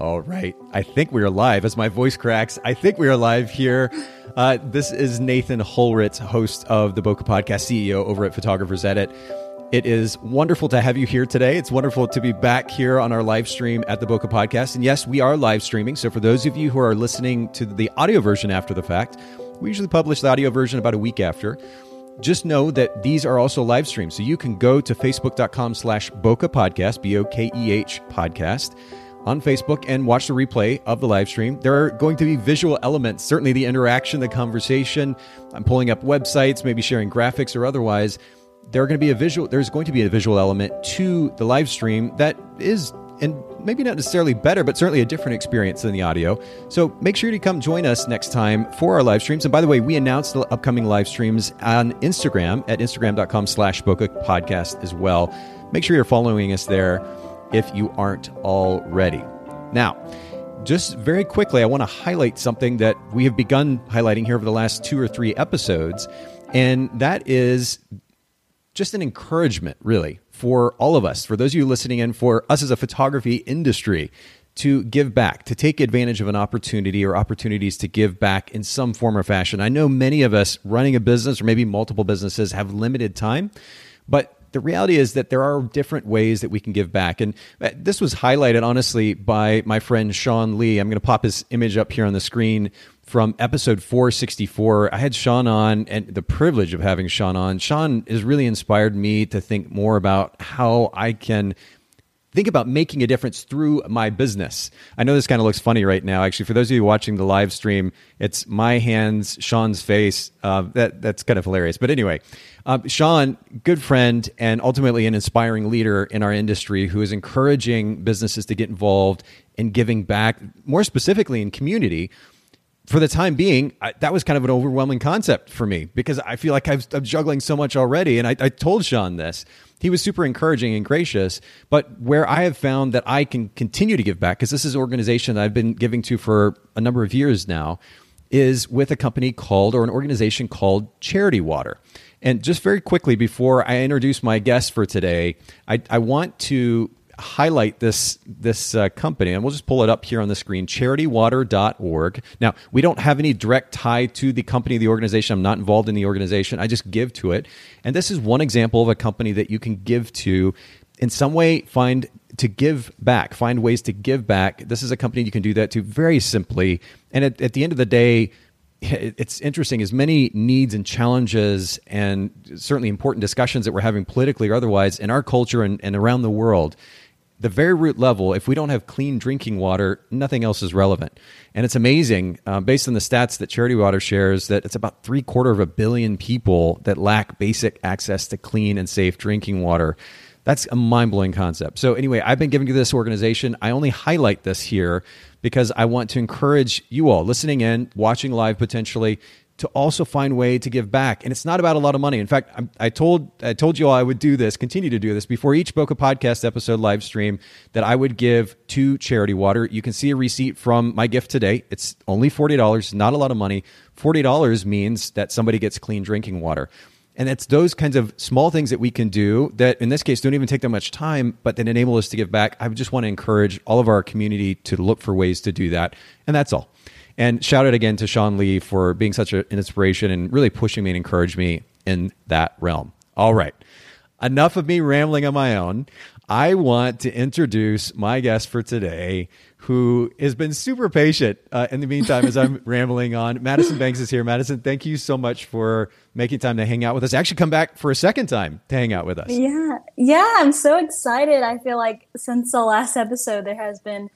All right. I think we are live as my voice cracks. I think we are live here. Uh, this is Nathan Holritz, host of the Bokeh Podcast, CEO over at Photographers Edit. It is wonderful to have you here today. It's wonderful to be back here on our live stream at the Bokeh Podcast. And yes, we are live streaming. So for those of you who are listening to the audio version after the fact, we usually publish the audio version about a week after. Just know that these are also live streams. So you can go to facebook.com slash Bokeh Podcast, B O K E H podcast on Facebook and watch the replay of the live stream. There are going to be visual elements, certainly the interaction, the conversation. I'm pulling up websites, maybe sharing graphics or otherwise. There are going to be a visual there's going to be a visual element to the live stream that is and maybe not necessarily better, but certainly a different experience than the audio. So make sure to come join us next time for our live streams. And by the way, we announced the upcoming live streams on Instagram at instagram.com slash Bokeh podcast as well. Make sure you're following us there if you aren't already. Now, just very quickly, I want to highlight something that we have begun highlighting here over the last two or three episodes, and that is just an encouragement, really, for all of us, for those of you listening in, for us as a photography industry to give back, to take advantage of an opportunity or opportunities to give back in some form or fashion. I know many of us running a business or maybe multiple businesses have limited time, but the reality is that there are different ways that we can give back. And uh, this was highlighted, honestly, by my friend Sean Lee. I'm going to pop his image up here on the screen from episode 464. I had Sean on and the privilege of having Sean on. Sean has really inspired me to think more about how I can think about making a difference through my business. I know this kind of looks funny right now. Actually, for those of you watching the live stream, it's my hands, Sean's face. Uh, that that's kind of hilarious. But anyway, uh, Sean, good friend, and ultimately an inspiring leader in our industry, who is encouraging businesses to get involved in giving back, more specifically in community. For the time being, I, that was kind of an overwhelming concept for me because I feel like I've, I'm juggling so much already. And I, I told Sean this he was super encouraging and gracious. But where I have found that I can continue to give back, because this is an organization that I've been giving to for a number of years now, is with a company called or an organization called Charity Water. And just very quickly before I introduce my guest for today, I, I want to highlight this this uh, company, and we'll just pull it up here on the screen: charitywater.org. Now, we don't have any direct tie to the company, the organization. I'm not involved in the organization. I just give to it, and this is one example of a company that you can give to. In some way, find to give back, find ways to give back. This is a company you can do that to very simply. And at, at the end of the day, it's interesting as many needs and challenges and certainly important discussions that we're having politically or otherwise in our culture and, and around the world the very root level, if we don't have clean drinking water, nothing else is relevant. And it's amazing, uh, based on the stats that Charity Water shares, that it's about three quarter of a billion people that lack basic access to clean and safe drinking water. That's a mind blowing concept. So, anyway, I've been giving to this organization. I only highlight this here because I want to encourage you all listening in, watching live potentially, to also find way to give back. And it's not about a lot of money. In fact, I, I told I told you all I would do this, continue to do this before each Bokeh podcast episode live stream that I would give to Charity Water. You can see a receipt from my gift today. It's only forty dollars, not a lot of money. Forty dollars means that somebody gets clean drinking water. And it's those kinds of small things that we can do that, in this case, don't even take that much time, but that enable us to give back. I just want to encourage all of our community to look for ways to do that. And that's all. And shout out again to Sean Lee for being such an inspiration and really pushing me and encouraging me in that realm. All right. Enough of me rambling on my own. I want to introduce my guest for today, who has been super patient uh, in the meantime as I'm rambling on. Madison Banks is here. Madison, thank you so much for making time to hang out with us. Actually, come back for a second time to hang out with us. Yeah, yeah, I'm so excited. I feel like since the last episode, there has been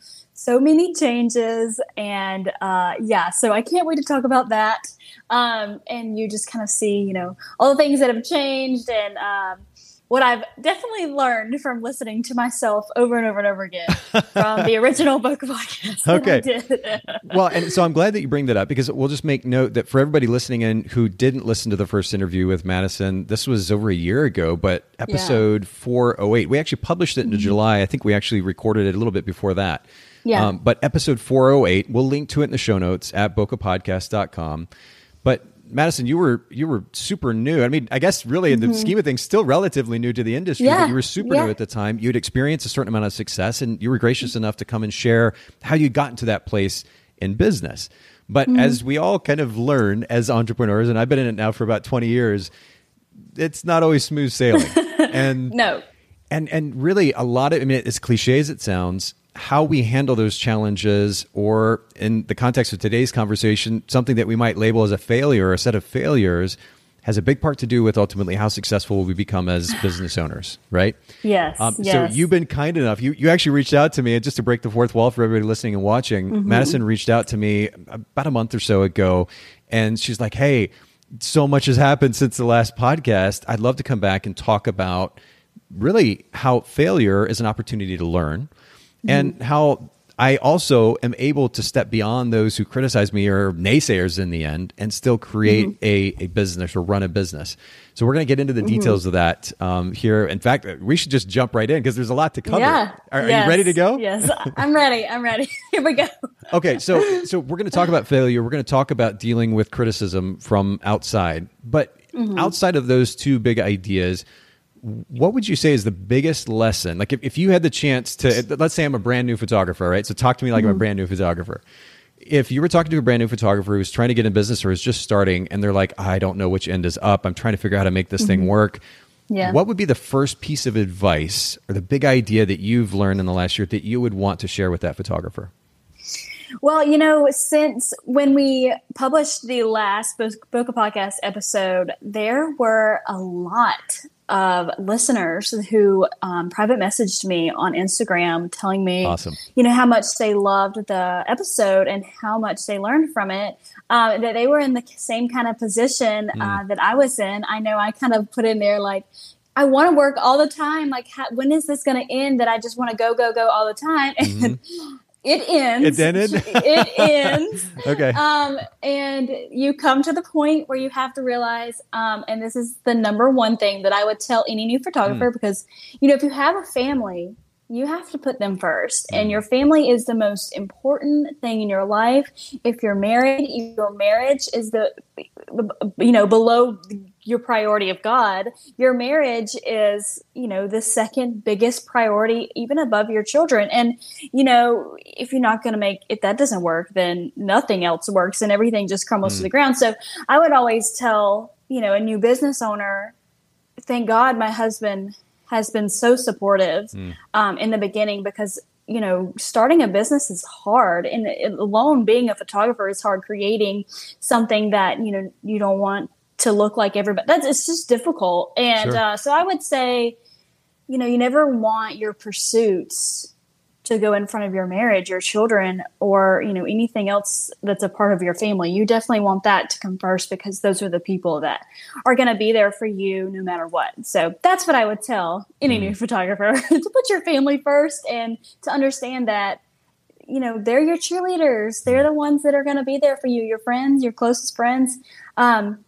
so many changes and uh, yeah so i can't wait to talk about that um, and you just kind of see you know all the things that have changed and um, what I've definitely learned from listening to myself over and over and over again from the original Bokeh podcast. Okay. well, and so I'm glad that you bring that up because we'll just make note that for everybody listening in who didn't listen to the first interview with Madison, this was over a year ago, but episode yeah. 408, we actually published it in mm-hmm. July. I think we actually recorded it a little bit before that. Yeah. Um, but episode 408, we'll link to it in the show notes at bokehpodcast.com. But Madison, you were you were super new. I mean, I guess really in the mm-hmm. scheme of things, still relatively new to the industry, yeah. but you were super yeah. new at the time. You'd experienced a certain amount of success, and you were gracious enough to come and share how you got into that place in business. But mm-hmm. as we all kind of learn as entrepreneurs, and I've been in it now for about twenty years, it's not always smooth sailing. and no, and and really a lot of I mean, as cliche as it sounds, how we handle those challenges, or in the context of today's conversation, something that we might label as a failure or a set of failures, has a big part to do with ultimately how successful we become as business owners, right? Yes, um, yes. So you've been kind enough. You you actually reached out to me, and just to break the fourth wall for everybody listening and watching, mm-hmm. Madison reached out to me about a month or so ago, and she's like, "Hey, so much has happened since the last podcast. I'd love to come back and talk about." really how failure is an opportunity to learn mm-hmm. and how I also am able to step beyond those who criticize me or naysayers in the end and still create mm-hmm. a, a business or run a business. So we're going to get into the mm-hmm. details mm-hmm. of that um, here. In fact, we should just jump right in because there's a lot to cover. Yeah. Are, yes. are, you ready to go? Yes, I'm ready. I'm ready. Here we go. okay, so so we're going to talk about failure. We're going to talk about dealing with criticism from outside, but mm-hmm. outside of those two big ideas what would you say is the biggest lesson? Like if, if you had the chance to, let's say I'm a brand new photographer, right? So talk to me like mm-hmm. I'm a mm-hmm. brand new photographer. If you were talking to a brand new photographer who's trying to get in business or is just starting and they're like, I don't know which end is up. I'm trying to figure out how to make this mm-hmm. thing work. Yeah. What would be the first piece of advice or the big idea that you've learned in the last year that you would want to share with that photographer? Well, you know, since when we published the last Bokeh Podcast episode, there were a lot of listeners who um, private messaged me on Instagram telling me, awesome. you know, how much they loved the episode and how much they learned from it. Uh, that they were in the same kind of position uh, mm. that I was in. I know I kind of put in there like, I want to work all the time. Like, how, when is this going to end? That I just want to go, go, go all the time. Mm-hmm. It ends. It ended. it ends. okay. Um, and you come to the point where you have to realize, um, and this is the number one thing that I would tell any new photographer mm. because, you know, if you have a family, you have to put them first. Mm. And your family is the most important thing in your life. If you're married, your marriage is the, you know, below your priority of God, your marriage is, you know, the second biggest priority, even above your children. And, you know, if you're not going to make, if that doesn't work, then nothing else works and everything just crumbles mm. to the ground. So I would always tell, you know, a new business owner, thank God my husband has been so supportive mm. um, in the beginning because you know starting a business is hard and alone being a photographer is hard creating something that you know you don't want to look like everybody. That's it's just difficult. And sure. uh, so I would say, you know, you never want your pursuits to go in front of your marriage, your children, or you know anything else that's a part of your family. You definitely want that to come first because those are the people that are going to be there for you no matter what. So that's what I would tell any mm. new photographer to put your family first and to understand that you know they're your cheerleaders. They're the ones that are going to be there for you, your friends, your closest friends. Um,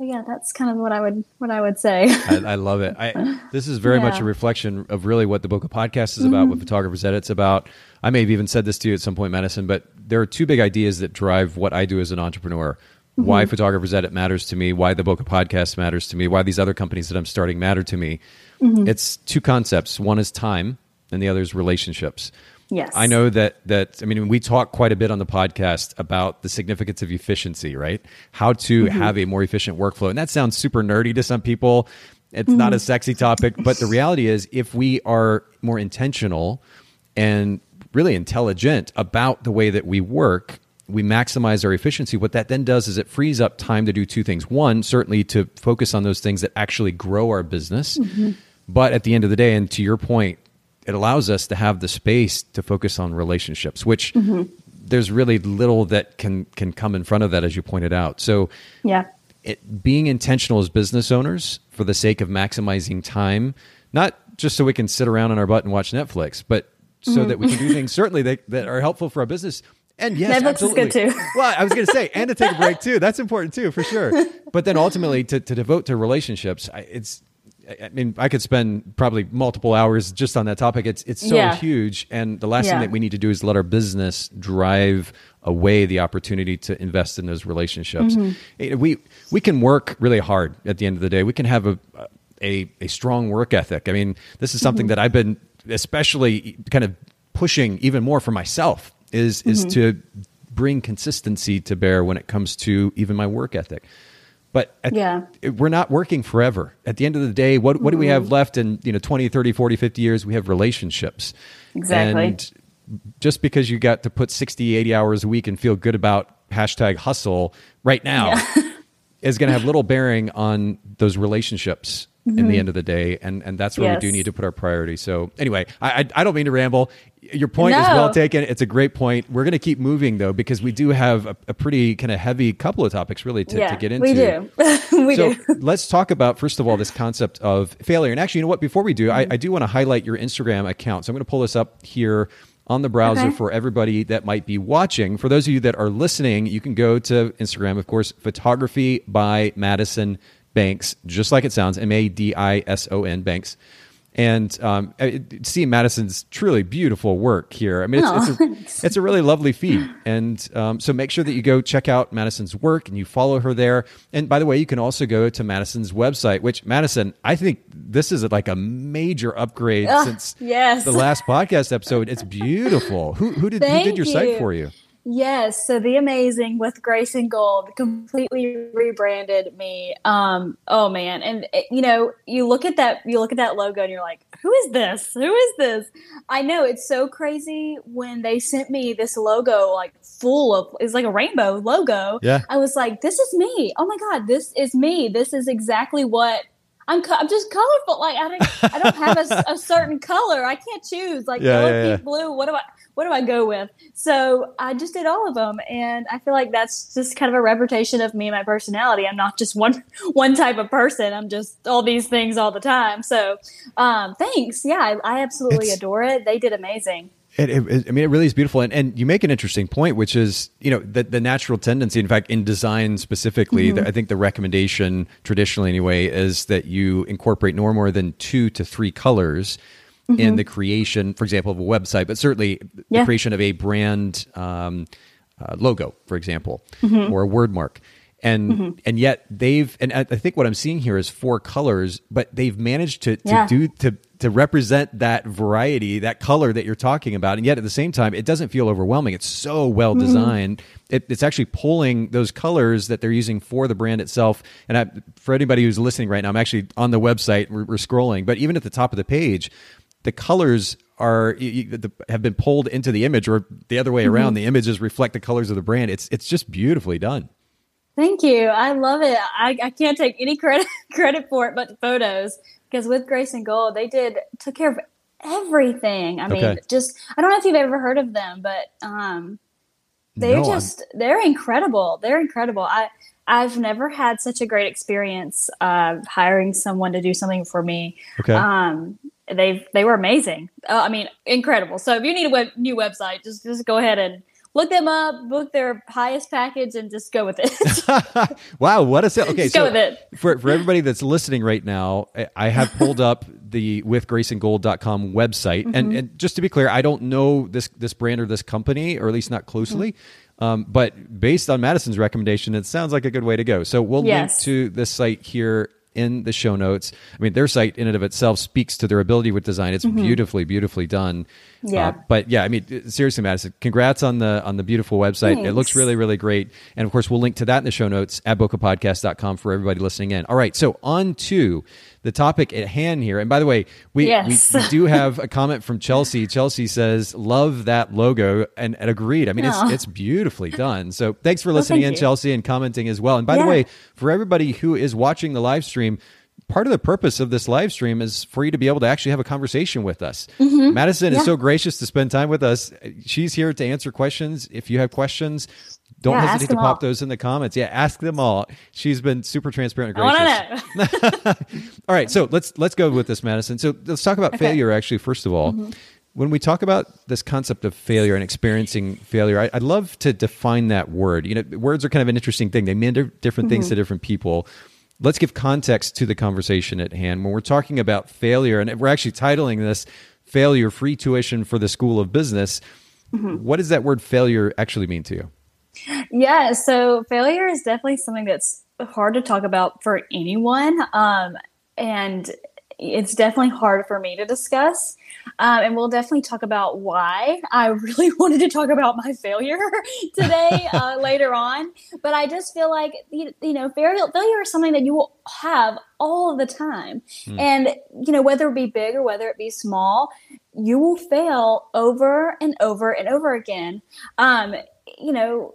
so yeah, that's kind of what I would what I would say. I, I love it. I, this is very yeah. much a reflection of really what the Bokeh Podcast is about, mm-hmm. what Photographers Edit's about. I may have even said this to you at some point, Madison, but there are two big ideas that drive what I do as an entrepreneur. Mm-hmm. Why Photographers Edit matters to me, why the Bokeh Podcast matters to me, why these other companies that I'm starting matter to me. Mm-hmm. It's two concepts. One is time, and the other is relationships. Yes. I know that that I mean we talk quite a bit on the podcast about the significance of efficiency, right? How to mm-hmm. have a more efficient workflow. And that sounds super nerdy to some people. It's mm-hmm. not a sexy topic, but the reality is if we are more intentional and really intelligent about the way that we work, we maximize our efficiency. What that then does is it frees up time to do two things. One, certainly to focus on those things that actually grow our business. Mm-hmm. But at the end of the day, and to your point, it allows us to have the space to focus on relationships, which mm-hmm. there's really little that can can come in front of that, as you pointed out. So, yeah, it, being intentional as business owners for the sake of maximizing time, not just so we can sit around on our butt and watch Netflix, but so mm-hmm. that we can do things certainly that, that are helpful for our business. And yes, Netflix absolutely. is good too. well, I was going to say, and to take a break too. That's important too, for sure. But then ultimately, to, to devote to relationships, it's I mean, I could spend probably multiple hours just on that topic. It's it's so Yeah. huge, and the last thing that we need to do is let our business drive away the opportunity to invest in those relationships. Mm-hmm. Eh, We we can work really hard at the end of the day. We can have a a, a strong work ethic. I mean, this is something Mm-hmm. that I've been especially kind of pushing even more for myself is is Mm-hmm. to bring consistency to bear when it comes to even my work ethic. But at- Yeah. we're not working forever. At the end of the day, what, what do we Mm-hmm. have left in, you know, 20, 30, 40, 50 years? We have relationships. Exactly. And just because you got to put 60, 80 hours a week and feel good about hashtag hustle right now is going to have little bearing on those relationships in the end of the day. And, and that's where we Mm-hmm. Do need to put our priorities. So anyway, I, I, I don't mean to ramble. Your point is well taken. It's a great point. We're going to keep moving though, because we do have a, a pretty kind of heavy couple of topics really to, yeah, to get into we do. we so do. let's talk about first of all this concept of failure. And actually, you know what? Before we do, I, I do want to highlight your Instagram account. So I'm going to pull this up here on the browser Okay. for everybody that might be watching. For those of you that are listening, you can go to Instagram, of course, photography by Madison Banks, just like it sounds, M A D I S O N Banks. And um, see Madison's truly beautiful work here. I mean, it's, Oh, it's, a, it's a really lovely feed. And um, so make sure that you go check out Madison's work and you follow her there. And by the way, you can also go to Madison's website, which Madison, I think this is like a major upgrade Ugh, since yes. the last podcast episode. It's beautiful. Who, who did who did your site for you? Yes, so the amazing with Grace and Gold completely rebranded me. Um, oh man, and it- you know, you look at that, you look at that logo, and you're like, "Who is this? Who is this?" I know it's so crazy when they sent me this logo, like full of, it's like a rainbow logo. Yeah. I was like, "This is me! Oh my god, this is me! This is exactly what." I'm, co- I'm just colorful. Like I don't, I don't have a certain color. I can't choose. Like Yeah, yellow, yeah. pink, blue. What do I? What do I go with? So I just did all of them, and I feel like that's just kind of a reputation of me and my personality. I'm not just one one type of person. I'm just all these things all the time. So um, thanks. Yeah, I, I absolutely It's- adore it. They did amazing. It, it, I mean, it really is beautiful, and, and you make an interesting point, which is you know the, the natural tendency. In fact, in design specifically, the, I think the recommendation traditionally, anyway, is that you incorporate no more than two to three colors in the creation, for example, of a website, but certainly the creation of a brand um, uh, logo, for example, or a word mark. And and yet they've and I I think what I'm seeing here is four colors, but they've managed to to Yeah. do to to represent that variety, that color that you're talking about, and yet at the same time, it doesn't feel overwhelming. It's so well Mm-hmm. designed. It, it's actually pulling those colors that they're using for the brand itself. And I, for anybody who's listening right now, I'm actually on the website. We're, we're scrolling, but even at the top of the page, the colors are y- y- the, have been pulled into the image, or the other way Mm-hmm. around. The images reflect the colors of the brand. It's it's just beautifully done. Thank you. I love it. I, I can't take any credit credit for it, but photos because with Grace and Gold, they did took care of everything. I mean, Okay. just I don't know if you've ever heard of them, but um, they're No, I'm- just they're incredible. They're incredible. I I've never had such a great experience uh, hiring someone to do something for me. Okay. Um, they they were amazing. Uh, I mean, incredible. So if you need a web, new website, just just go ahead and look them up, book their highest package, and just go with it. wow, what a sale! Okay, Just go with it. for for everybody that's listening right now, I- I have pulled up the withgraceandgold.com website, Mm-hmm. and and just to be clear, I don't know this this brand or this company, or at least not closely. Mm-hmm. Um, but based on Madison's recommendation, it sounds like a good way to go. So we'll Yes. link to this site here in the show notes. I mean, their site in and of itself speaks to their ability with design. It's beautifully, beautifully done. Mm-hmm. Yeah. Uh, but yeah, I mean, seriously, Madison, congrats on the on the beautiful website. It looks really, really great. And of course, we'll link to that in the show notes at bokehpodcast.com for everybody listening in. All right, so on to the topic at hand here. And by the way, we, Yes. we, we do have a comment from Chelsea. Chelsea says, love that logo and, and agreed. I mean, it's, it's beautifully done. So thanks for listening thank in, you. Chelsea, and commenting as well. And by the way, for everybody who is watching the live stream, part of the purpose of this live stream is for you to be able to actually have a conversation with us. Madison is Mm-hmm. Yeah. so gracious to spend time with us. She's here to answer questions. If you have questions, don't Yeah, hesitate to pop all. those in the comments. Yeah, ask them all. She's been super transparent I and gracious. All right, so let's let's go with this, Madison. So let's talk about Okay. Mm-hmm. failure. Actually, first of all, when we talk about this concept of failure and experiencing failure, I, I'd love to define that word. You know, words are kind of an interesting thing. They mean different things Mm-hmm. to different people. let's give context to the conversation at hand. When we're talking about failure, and we're actually titling this Failure Free Tuition for the School of Business, mm-hmm. what does that word failure actually mean to you? Yeah, so failure is definitely something that's hard to talk about for anyone. Um, and it's definitely hard for me to discuss. Um, and we'll definitely talk about why I really wanted to talk about my failure today uh, later on. But I just feel like, you, you know, failure, failure is something that you will have all the time. Mm. And, you know, whether it be big or whether it be small, you will fail over and over and over again. Um, you know,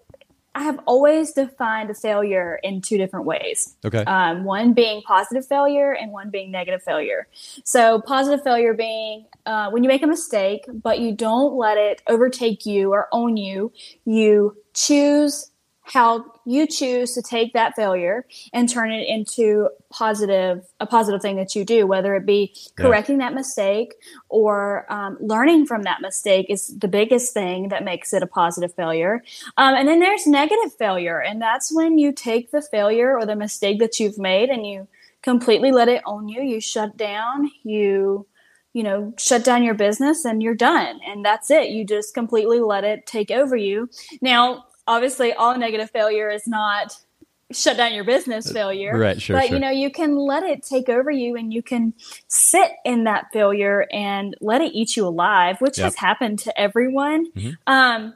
I have always defined a failure in two different ways. Okay. Um, one being positive failure and one being negative failure. So, positive failure being uh, when you make a mistake, but you don't let it overtake you or own you. You choose how you choose to take that failure and turn it into positive a positive thing that you do whether it be correcting yeah. that mistake or um, learning from that mistake is the biggest thing that makes it a positive failure um, and then there's negative failure and that's when you take the failure or the mistake that you've made and you completely let it own you you shut down you you know, shut down your business and you're done. And that's it. You just completely let it take over you. Now, obviously all negative failure is not shut down your business failure. Right, sure. But sure. you know, you can let it take over you and you can sit in that failure and let it eat you alive, which yep. has happened to everyone. Mm-hmm. Um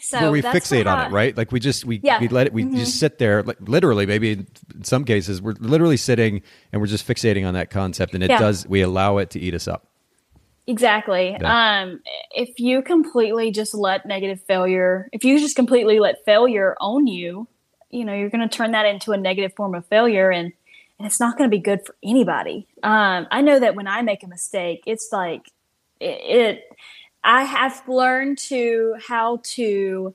so Where we fixate on it, right? Like we just we yeah. we let it we mm-hmm. just sit there like literally maybe in some cases we're literally sitting and we're just fixating on that concept and it yeah. does we allow it to eat us up. Exactly. Yeah. Um, if you completely just let negative failure, if you just completely let failure own you, you know, you're going to turn that into a negative form of failure and, and it's not going to be good for anybody. Um, I know that when I make a mistake, it's like it, it I have learned to how to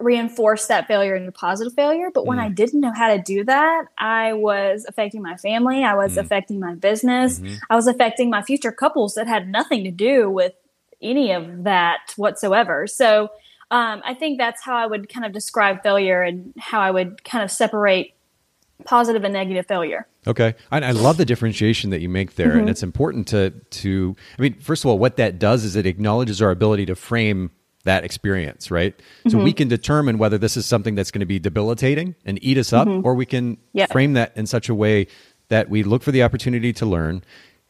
reinforce that failure into positive failure. But when mm. I didn't know how to do that, I was affecting my family, I was mm. affecting my business, mm-hmm. I was affecting my future couples that had nothing to do with any of that whatsoever. So um, I think that's how I would kind of describe failure and how I would kind of separate positive and negative failure. Okay, I, I love the differentiation that you make there, mm-hmm. and it's important to to. I mean, first of all, what that does is it acknowledges our ability to frame that experience, right? Mm-hmm. So we can determine whether this is something that's going to be debilitating and eat us up, mm-hmm. or we can yep. frame that in such a way that we look for the opportunity to learn,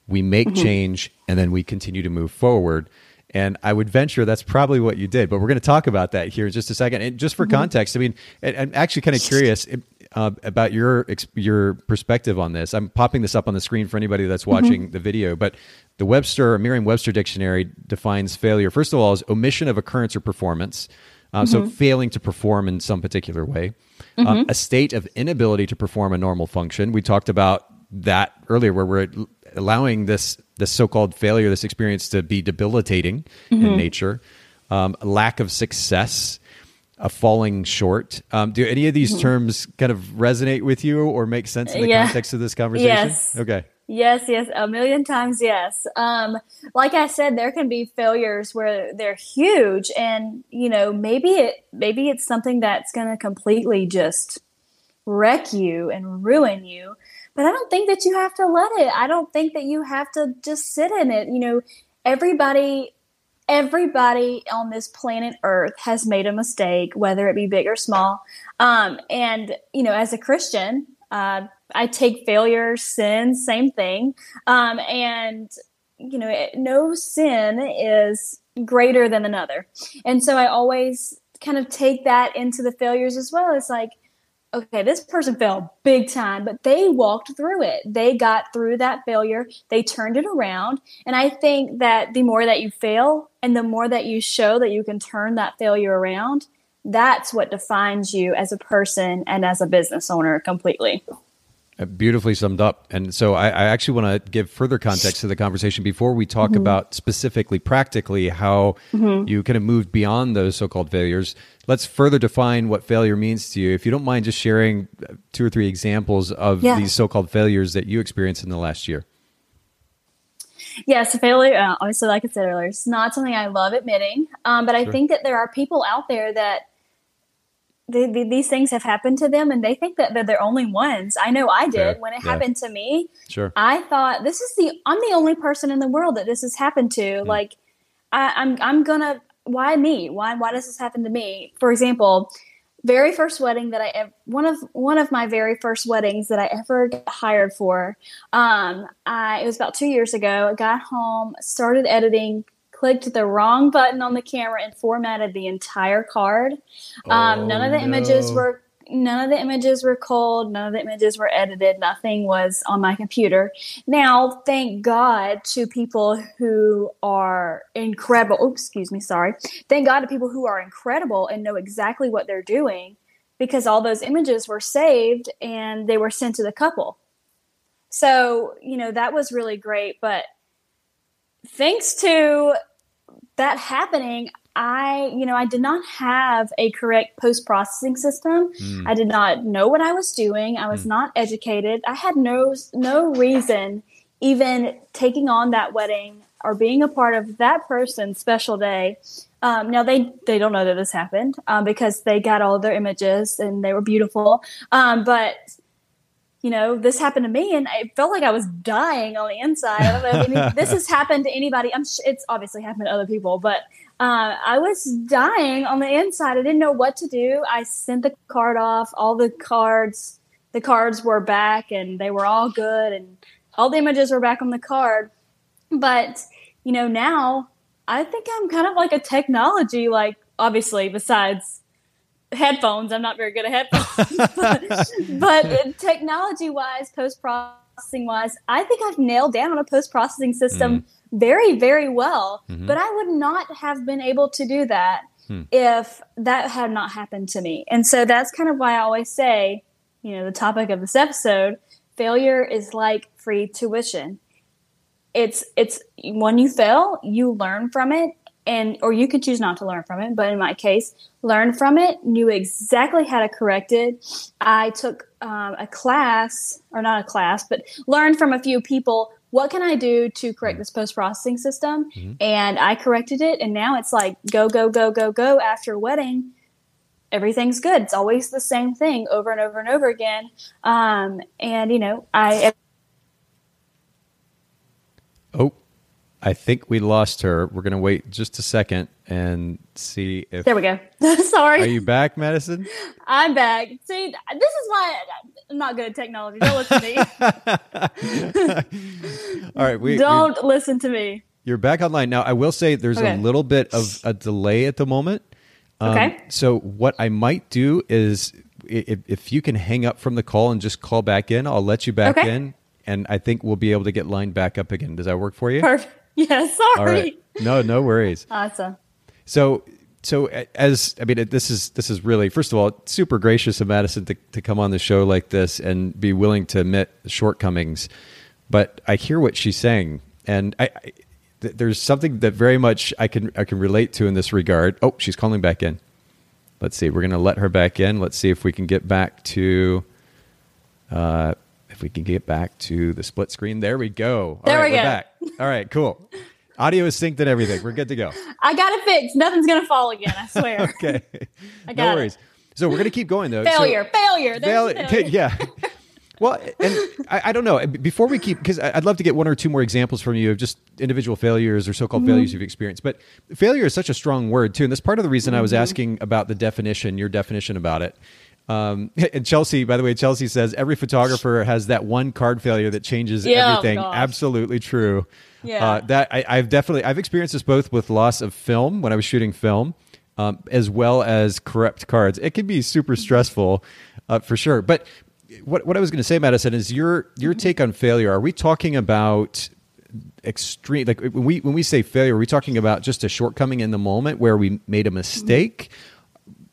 we make mm-hmm. change, and then we continue to move forward. And I would venture that's probably what you did, but we're going to talk about that here in just a second. And just for mm-hmm. context, I mean, I'm actually kind of curious uh, about your your perspective on this. I'm popping this up on the screen for anybody that's mm-hmm. watching the video, but the Webster Merriam-Webster dictionary defines failure first of all as omission of occurrence or performance. Uh, mm-hmm. So failing to perform in some particular way, um, mm-hmm. a state of inability to perform a normal function. We talked about that earlier, where we're allowing this this so-called failure, this experience, to be debilitating in mm-hmm. nature. Um, lack of success, a falling short. Um, do any of these mm-hmm. terms kind of resonate with you or make sense in the yeah. context of this conversation? Yes. Okay. Yes, yes, a million times yes. Um, like I said, there can be failures where they're huge, and you know maybe it maybe it's something that's going to completely just wreck you and ruin you. But I don't think that you have to let it. I don't think that you have to just sit in it. You know, everybody everybody on this planet Earth has made a mistake, whether it be big or small. Um, and you know, as a Christian, uh, I take failure, sin, same thing. Um, and you know, it, no sin is greater than another. And so I always kind of take that into the failures as well. It's like, okay, this person failed big time, but they walked through it. They got through that failure, they turned it around. And I think that the more that you fail and the more that you show that you can turn that failure around, that's what defines you as a person and as a business owner completely. Uh, beautifully summed up. And so I, I actually want to give further context to the conversation before we talk mm-hmm. about specifically, practically, how mm-hmm. you kind of moved beyond those so called failures. Let's further define what failure means to you. If you don't mind just sharing uh, two or three examples of yeah. these so called failures that you experienced in the last year. Yes, failure, uh, obviously, like I said earlier, it's not something I love admitting. Um, but I sure. think that there are people out there that they, they, these things have happened to them and they think that they're the only ones. I know I did Fair. when it Yeah. happened to me. Sure. I thought this is the I'm the only person in the world that this has happened to. Like I, I'm I'm gonna why me? Why why does this happen to me? For example, very first wedding that I one of one of my very first weddings that I ever got hired for. Um, I it was about two years ago. I got home, started editing, clicked the wrong button on the camera, and formatted the entire card. Um, none of the Oh, images were none of the images were culled. None of the images were edited. Nothing was on my computer. Now, thank God to people who are incredible. Oh, excuse me, sorry. Thank God to people who are incredible and know exactly what they're doing because all those images were saved and they were sent to the couple. So, you know, that was really great. But thanks to that happening, I, you know, I did not have a correct post processing system. Mm. I did not know what I was doing. I was not educated. I had no no reason even taking on that wedding or being a part of that person's special day. Um, now they they don't know that this happened um, because they got all their images and they were beautiful. Um, but you know, this happened to me, and I felt like I was dying on the inside. I don't know if this has happened to anybody. I'm sh- it's obviously happened to other people, but uh, I was dying on the inside. I didn't know what to do. I sent the card off. All the cards, the cards were back, and they were all good, and all the images were back on the card. But you know, now I think I'm kind of like a technology, like obviously besides headphones. I'm not very good at headphones, but, but technology wise, post processing wise, I think I've nailed down on a post processing system mm. very, very well. Mm-hmm. But I would not have been able to do that hmm. if that had not happened to me. And so that's kind of why I always say, you know, the topic of this episode failure is like free tuition it's it's when you fail you learn from it and or you can choose not to learn from it but in my case learn from it knew exactly how to correct it. I took um, a class or not a class but learned from a few people what can i do to correct this post-processing system? And i corrected it and now it's like go go go go go after a wedding everything's good. It's always the same thing over and over and over again. Um, and you know i Oh, I think we lost her. We're going to wait just a second and see if. there we go sorry Are you back, Madison? I'm back. See, this is why I'm not good at technology. Don't listen to me. All right, we, we- Don't listen to me. you're back online now. I will say there's a little bit of a delay at the moment. Um, Okay. So what I might do is, if, if you can hang up from the call and just call back in, I'll let you back Okay. in, and I think we'll be able to get lined back up again. Does that work for you? Perfect. Yeah, sorry. Right. No, no worries. Awesome. So, so as I mean, this is this is really first of all super gracious of Madison to to come on the show like this and be willing to admit shortcomings. But I hear what she's saying, and I, I th- there's something that very much I can I can relate to in this regard. Oh, she's calling back in. Let's see. We're going to let her back in. Let's see if we can get back to. Uh, if we can get back to the split screen, there we go. All There right, we we're go. back. All right, cool. Audio is synced and everything. We're good to go. I got it fixed. Nothing's gonna fall again. I swear. Okay. I no got it. worries. So we're going to keep going though. So- failure. failure. Failure. yeah. Well, and I, I don't know. Before we keep, because I'd love to get one or two more examples from you of just individual failures or so-called Mm-hmm. failures you've experienced. But failure is such a strong word too, and that's part of the reason I was Mm-hmm. asking about the definition, your definition about it. Um, and Chelsea, by the way, Chelsea says every photographer has that one card failure that changes Yeah, oh, everything. Absolutely true. Yeah. Uh, that I, I've definitely I've experienced this both with loss of film when I was shooting film, um, as well as corrupt cards. It can be super stressful, uh, for sure. But what what I was going to say, Madison, is your your take on failure. Are we talking about extreme? Like when we when we say failure, are we talking about just a shortcoming in the moment where we made a mistake?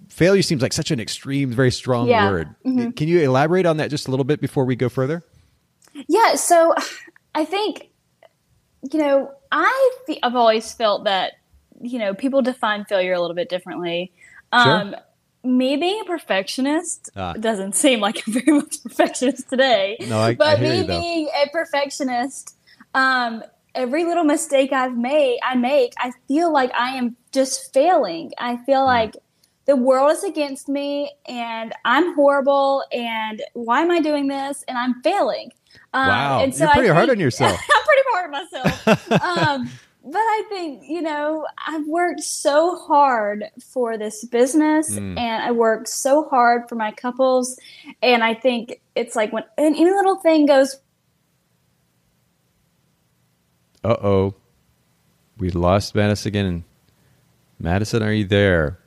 Failure seems like such an extreme, very strong Yeah. word. Can you elaborate on that just a little bit before we go further? Yeah, so I think you know I fe- I've always felt that you know people define failure a little bit differently. Um, Me being a perfectionist Ah. doesn't seem like I'm very much a perfectionist today. No, I- I but hear me you, being a perfectionist, um, every little mistake I've made, I make, I feel like I am just failing. I feel Hmm. like the world is against me and I'm horrible and why am I doing this and I'm failing. Um, wow, and so you're pretty think, hard on yourself. I'm pretty hard on myself. um, but I think, you know, I've worked so hard for this business mm. and I worked so hard for my couples. And I think it's like when any little thing goes. Uh oh. We lost Madison again. Madison, are you there?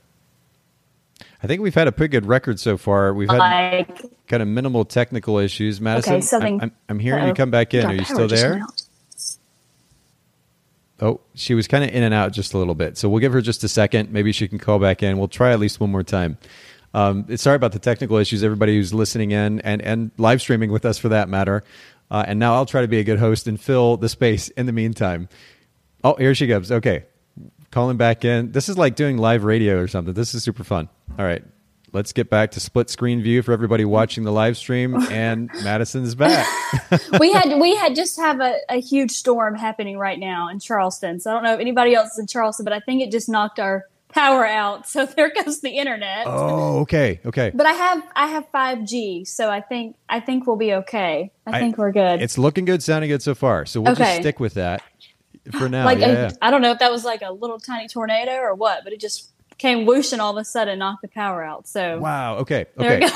I think we've had a pretty good record so far. We've had like, kind of minimal technical issues. Madison, okay, something, I'm, I'm hearing uh-oh. you come back in. Are you still there? Oh, she was kind of in and out just a little bit. So we'll give her just a second. Maybe she can call back in. We'll try at least one more time. Um, sorry about the technical issues, everybody who's listening in and, and live streaming with us for that matter. Uh, and now I'll try to be a good host and fill the space in the meantime. Oh, here she comes. Okay. Calling back in. This is like doing live radio or something. This is super fun. All right let's get back to split screen view for everybody watching the live stream and madison's back we had we had just have a, a, huge storm happening right now in charleston so i don't know if anybody else is in charleston but i think it just knocked our power out so there goes the internet oh okay okay but i have i have 5g so i think i think we'll be okay i, I think we're good it's looking good sounding good so far so we'll okay. just stick with that for now like yeah, a, yeah. i don't know if that was like a little tiny tornado or what but it just came whooshing all of a sudden knocked the power out. So wow, okay, okay.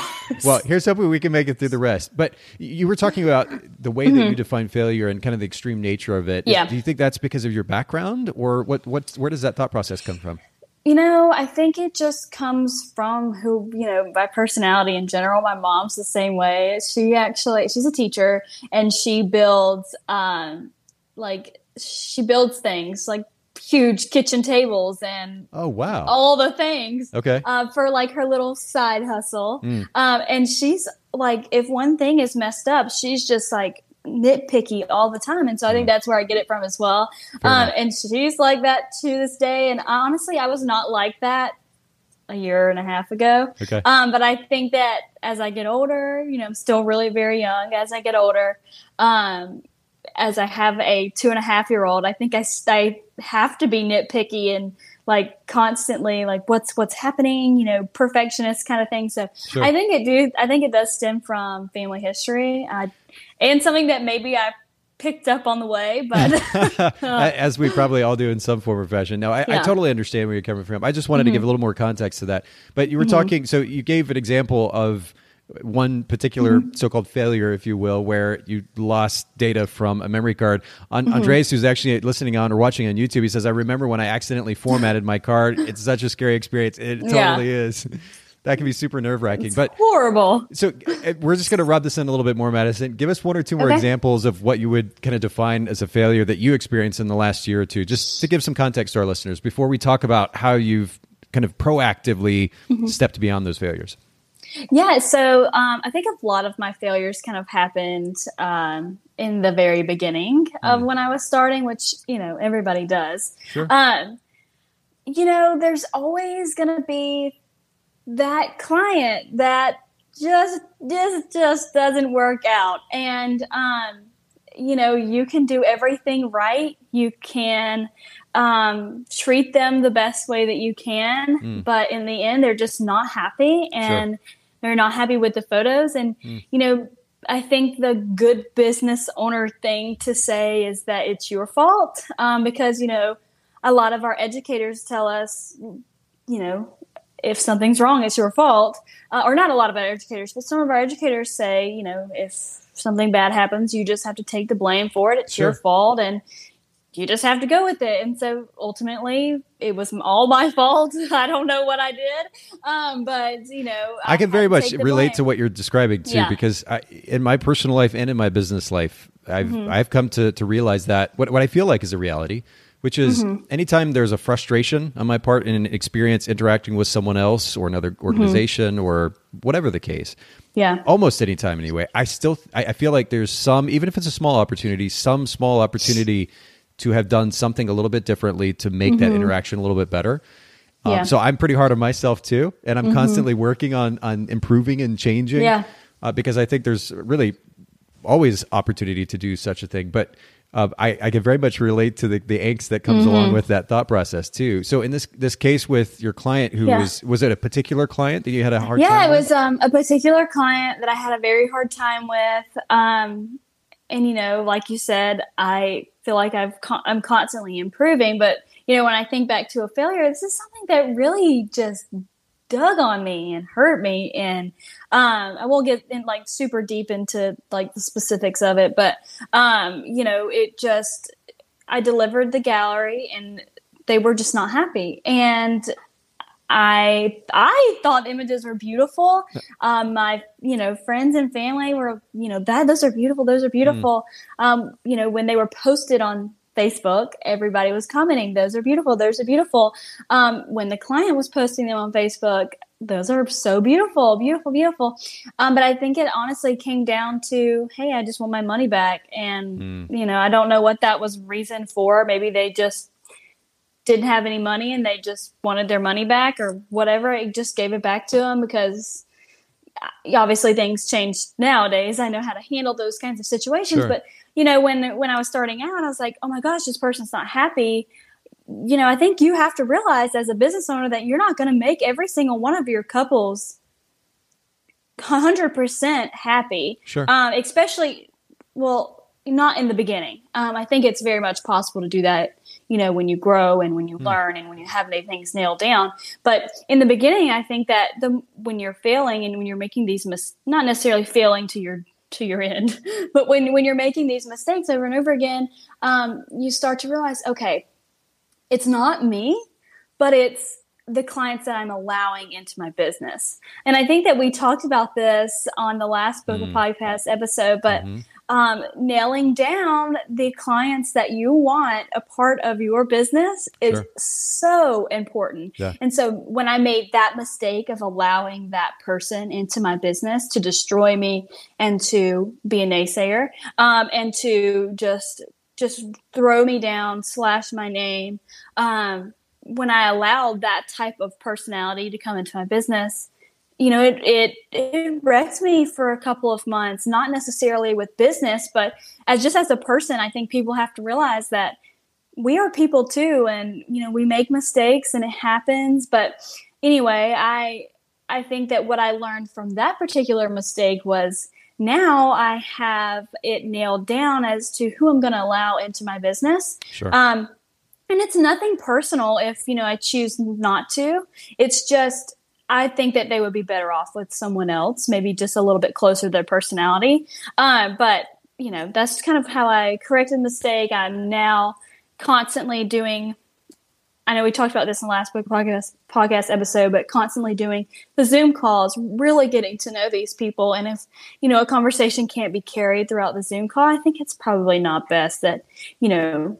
well, here's hoping we can make it through the rest. But you were talking about the way mm-hmm. that you define failure and kind of the extreme nature of it. Yeah. Do you think that's because of your background, or what? What? Where does that thought process come from? You know, I think it just comes from who, you know, my personality in general. My mom's the same way. She actually, she's a teacher and she builds, um, like, she builds things like huge kitchen tables and oh wow. all the things okay. uh, for like her little side hustle. Mm. um, and she's like if one thing is messed up she's just like nitpicky all the time. And so i think mm. that's where i get it from as well. Um, and she's like that to this day. And honestly i was not like that a year and a half ago. Okay. Um, but i think that as i get older you know i'm still really very young as i get older um, as I have a two and a half year old, I think I, I have to be nitpicky and like constantly like what's what's happening, you know, perfectionist kind of thing. So sure. I think it do I think it does stem from family history uh, and something that maybe I picked up on the way, but as we probably all do in some form or fashion. Now, I, yeah. I totally understand where you're coming from. I just wanted mm-hmm. to give a little more context to that. But you were mm-hmm. talking, so you gave an example of one particular mm-hmm. so-called failure, if you will, where you lost data from a memory card. On, mm-hmm. Andreas, who's actually listening on or watching on YouTube, he says, "I remember when I accidentally formatted my card. It's such a scary experience. It totally yeah. is." that can be super nerve wracking. But horrible. So uh, we're just going to rub this in a little bit more, Madison. Give us one or two more okay. examples of what you would kind of define as a failure that you experienced in the last year or two, just to give some context to our listeners before we talk about how you've kind of proactively mm-hmm. stepped beyond those failures. Yeah, so um, I think a lot of my failures kind of happened um, in the very beginning of mm. when I was starting, which you know everybody does. Sure. Um, you know, there's always going to be that client that just just just doesn't work out, and um, you know you can do everything right. You can um, treat them the best way that you can, mm. but in the end, they're just not happy and. Sure they're not happy with the photos and mm. you know i think the good business owner thing to say is that it's your fault um, because you know a lot of our educators tell us you know if something's wrong it's your fault uh, or not a lot of our educators but some of our educators say you know if something bad happens you just have to take the blame for it it's sure. your fault and you just have to go with it. And so ultimately, it was all my fault. I don't know what I did, um, but you know, I, I can very much relate blame. to what you're describing too, yeah. because I, in my personal life and in my business life, I've mm-hmm. I've come to to realize that what what I feel like is a reality. Which is mm-hmm. anytime there's a frustration on my part in an experience interacting with someone else or another mm-hmm. organization mm-hmm. or whatever the case, yeah almost any time anyway i still I, I, feel like there's some even if it's a small opportunity some small opportunity to have done something a little bit differently to make mm-hmm. that interaction a little bit better. Um. So I'm pretty hard on myself too, and I'm mm-hmm. constantly working on on improving and changing. Yeah. Uh, because I think there's really always opportunity to do such a thing. But uh, I, I can very much relate to the, the angst that comes mm-hmm. along with that thought process too. So in this this case with your client, who yeah. was was it a particular client that you had a hard yeah, time? Yeah, it was um, a particular client that I had a very hard time with. Um, and you know, like you said, I feel like I've con- I'm constantly improving. But you know, when I think back to a failure, this is something that really just dug on me and hurt me and um, i won't get in like super deep into like the specifics of it but um, you know it just i delivered the gallery and they were just not happy and i i thought images were beautiful um, my you know friends and family were you know that those are beautiful those are beautiful mm. um, you know when they were posted on Facebook, everybody was commenting, those are beautiful, those are beautiful. Um, when the client was posting them on Facebook, those are so beautiful, beautiful, beautiful. Um, but I think it honestly came down to, hey, I just want my money back. And, mm. you know, I don't know what that was reason for. Maybe they just didn't have any money and they just wanted their money back or whatever. I just gave it back to them because uh, obviously things change nowadays. I know how to handle those kinds of situations, sure. but you know, when when I was starting out, I was like, oh my gosh, this person's not happy. You know, I think you have to realize as a business owner that you're not going to make every single one of your couples 100% happy. Sure. Um, especially, well, not in the beginning. Um, I think it's very much possible to do that, you know, when you grow and when you mm. learn and when you have things nailed down. But in the beginning, I think that the when you're failing and when you're making these mis- not necessarily failing to your to your end. But when when you're making these mistakes over and over again, um, you start to realize, okay, it's not me, but it's the clients that I'm allowing into my business. And I think that we talked about this on the last Bokeh mm. podcast episode, but mm-hmm um, nailing down the clients that you want a part of your business is sure. so important. Yeah. And so when I made that mistake of allowing that person into my business to destroy me and to be a naysayer um, and to just just throw me down, slash my name. Um, when I allowed that type of personality to come into my business, you know, it, it, it wrecked me for a couple of months, not necessarily with business, but as just as a person, I think people have to realize that we are people too. And, you know, we make mistakes and it happens. But anyway, I, I think that what I learned from that particular mistake was now I have it nailed down as to who I'm going to allow into my business. Sure. Um, and it's nothing personal if, you know, I choose not to. It's just, I think that they would be better off with someone else, maybe just a little bit closer to their personality. Uh, but you know, that's kind of how I corrected the mistake. I'm now constantly doing. I know we talked about this in the last Bokeh podcast podcast episode, but constantly doing the Zoom calls, really getting to know these people. And if you know a conversation can't be carried throughout the Zoom call, I think it's probably not best that you know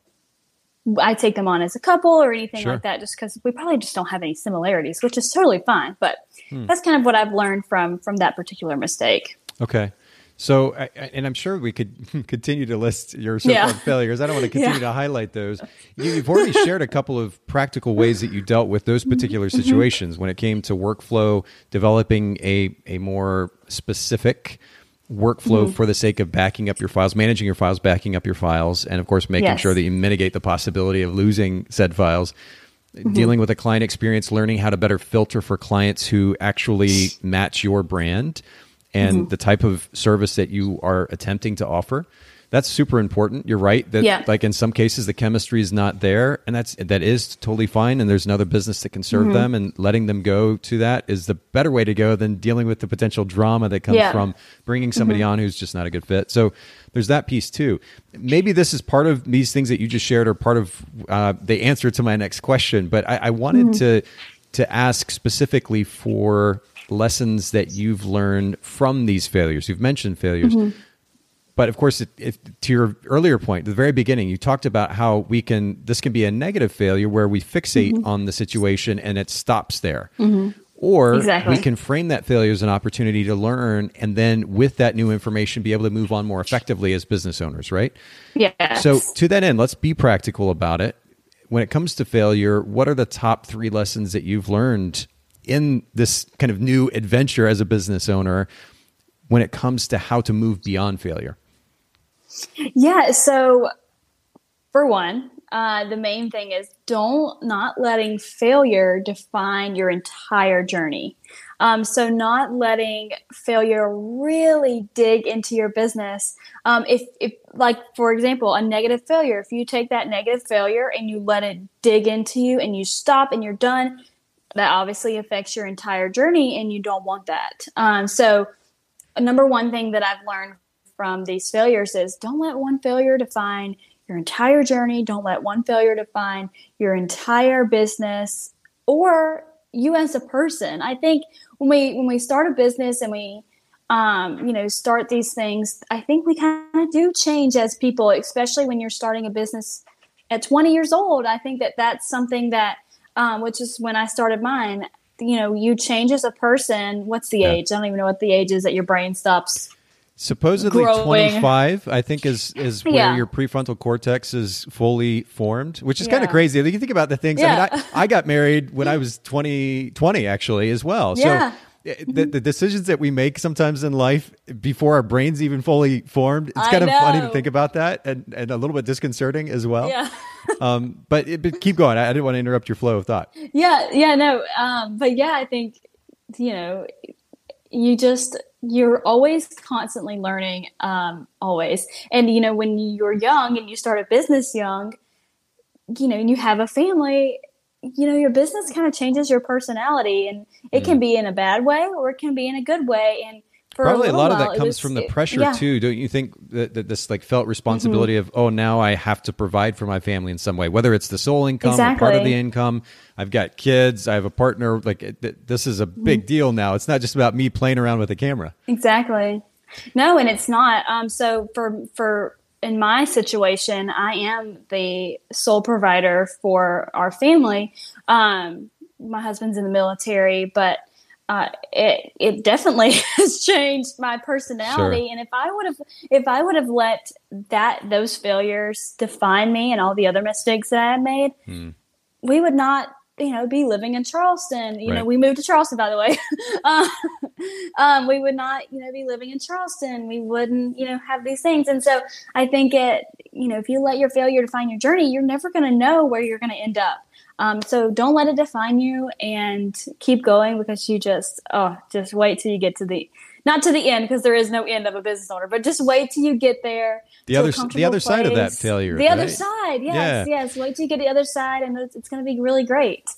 I take them on as a couple or anything sure. like that, just because we probably just don't have any similarities, which is totally fine. But hmm. that's kind of what I've learned from from that particular mistake. Okay. So, and I'm sure we could continue to list your so yeah. failures. I don't want to continue yeah. to highlight those. You've already shared a couple of practical ways that you dealt with those particular mm-hmm. situations when it came to workflow, developing a a more specific workflow mm-hmm. for the sake of backing up your files, managing your files, backing up your files, and of course making yes. sure that you mitigate the possibility of losing said files. Mm-hmm. Dealing with a client experience, learning how to better filter for clients who actually match your brand and mm-hmm. the type of service that you are attempting to offer that's super important. You're right that yeah. like in some cases the chemistry is not there, and that's that is totally fine. And there's another business that can serve mm-hmm. them, and letting them go to that is the better way to go than dealing with the potential drama that comes yeah. from bringing somebody mm-hmm. on who's just not a good fit. So there's that piece too. Maybe this is part of these things that you just shared, or part of uh, the answer to my next question. But I, I wanted mm-hmm. to to ask specifically for lessons that you've learned from these failures. You've mentioned failures mm-hmm. But of course, it, it, to your earlier point, the very beginning, you talked about how we can, this can be a negative failure where we fixate mm-hmm. on the situation and it stops there. Mm-hmm. Or exactly. we can frame that failure as an opportunity to learn and then with that new information be able to move on more effectively as business owners, right? Yeah. So to that end, let's be practical about it. When it comes to failure, what are the top three lessons that you've learned in this kind of new adventure as a business owner when it comes to how to move beyond failure? Yeah. So for one, uh, the main thing is don't not letting failure define your entire journey. Um, so not letting failure really dig into your business. Um, if, if, like, for example, a negative failure, if you take that negative failure and you let it dig into you and you stop and you're done, that obviously affects your entire journey and you don't want that. Um, so, number one thing that I've learned from these failures is don't let one failure define your entire journey. Don't let one failure define your entire business or you as a person. I think when we when we start a business and we um, you know start these things, I think we kind of do change as people, especially when you're starting a business at 20 years old. I think that that's something that um, which is when I started mine. You know, you change as a person. What's the yeah. age? I don't even know what the age is that your brain stops supposedly growing. 25 i think is is where yeah. your prefrontal cortex is fully formed which is yeah. kind of crazy you think about the things yeah. i mean I, I, got married when i was 20 20 actually as well so the, the, decisions that we make sometimes in life before our brains even fully formed it's kind of funny to think about that and, and a little bit disconcerting as well yeah um, but, it, but keep going I, I, didn't want to interrupt your flow of thought yeah yeah no um, but yeah i think you know you just you're always constantly learning um, always and you know when you're young and you start a business young you know and you have a family you know your business kind of changes your personality and it mm. can be in a bad way or it can be in a good way and Probably a, a lot while, of that comes was, from the pressure yeah. too, don't you think? That, that this like felt responsibility mm-hmm. of oh now I have to provide for my family in some way, whether it's the sole income exactly. or part of the income. I've got kids, I have a partner. Like it, this is a big mm-hmm. deal now. It's not just about me playing around with a camera. Exactly. No, and it's not. Um, so for for in my situation, I am the sole provider for our family. Um, my husband's in the military, but uh, it it definitely has changed my personality. Sure. And if I would have if I would have let that those failures define me and all the other mistakes that I had made, hmm. we would not you know be living in Charleston. You right. know, we moved to Charleston by the way. uh, um, we would not you know be living in Charleston. We wouldn't you know have these things. And so I think it you know if you let your failure define your journey, you're never going to know where you're going to end up. Um, so don't let it define you and keep going because you just, oh, just wait till you get to the, not to the end because there is no end of a business owner, but just wait till you get there. The other, the other place. side of that failure. The right? other side. Yes. Yeah. Yes. Wait till you get to the other side and it's, it's going to be really great.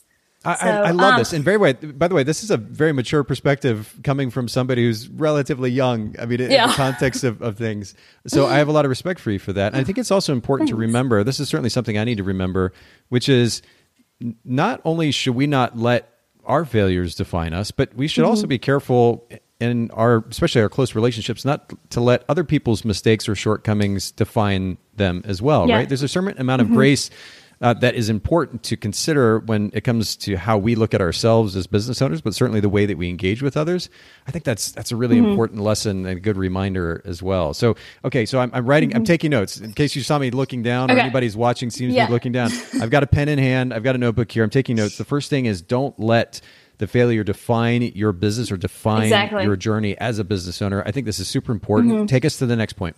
I, so, I, I, love um, this. And very way, by the way, this is a very mature perspective coming from somebody who's relatively young. I mean, in, yeah. the context of, of things. So I have a lot of respect for you for that. And I think it's also important Thanks. to remember. This is certainly something I need to remember, which is not only should we not let our failures define us, but we should mm-hmm. also be careful in our, especially our close relationships, not to let other people's mistakes or shortcomings define them as well. Right? There's a certain amount of mm-hmm. grace uh, that is important to consider when it comes to how we look at ourselves as business owners, but certainly the way that we engage with others. I think that's that's a really mm-hmm. important lesson and a good reminder as well. So, okay, so I'm, I'm writing, mm-hmm. I'm taking notes in case you saw me looking down okay. or anybody's watching seems yeah. to be looking down. I've got a pen in hand, I've got a notebook here. I'm taking notes. The first thing is don't let the failure define your business or define exactly. your journey as a business owner. I think this is super important. Mm-hmm. Take us to the next point.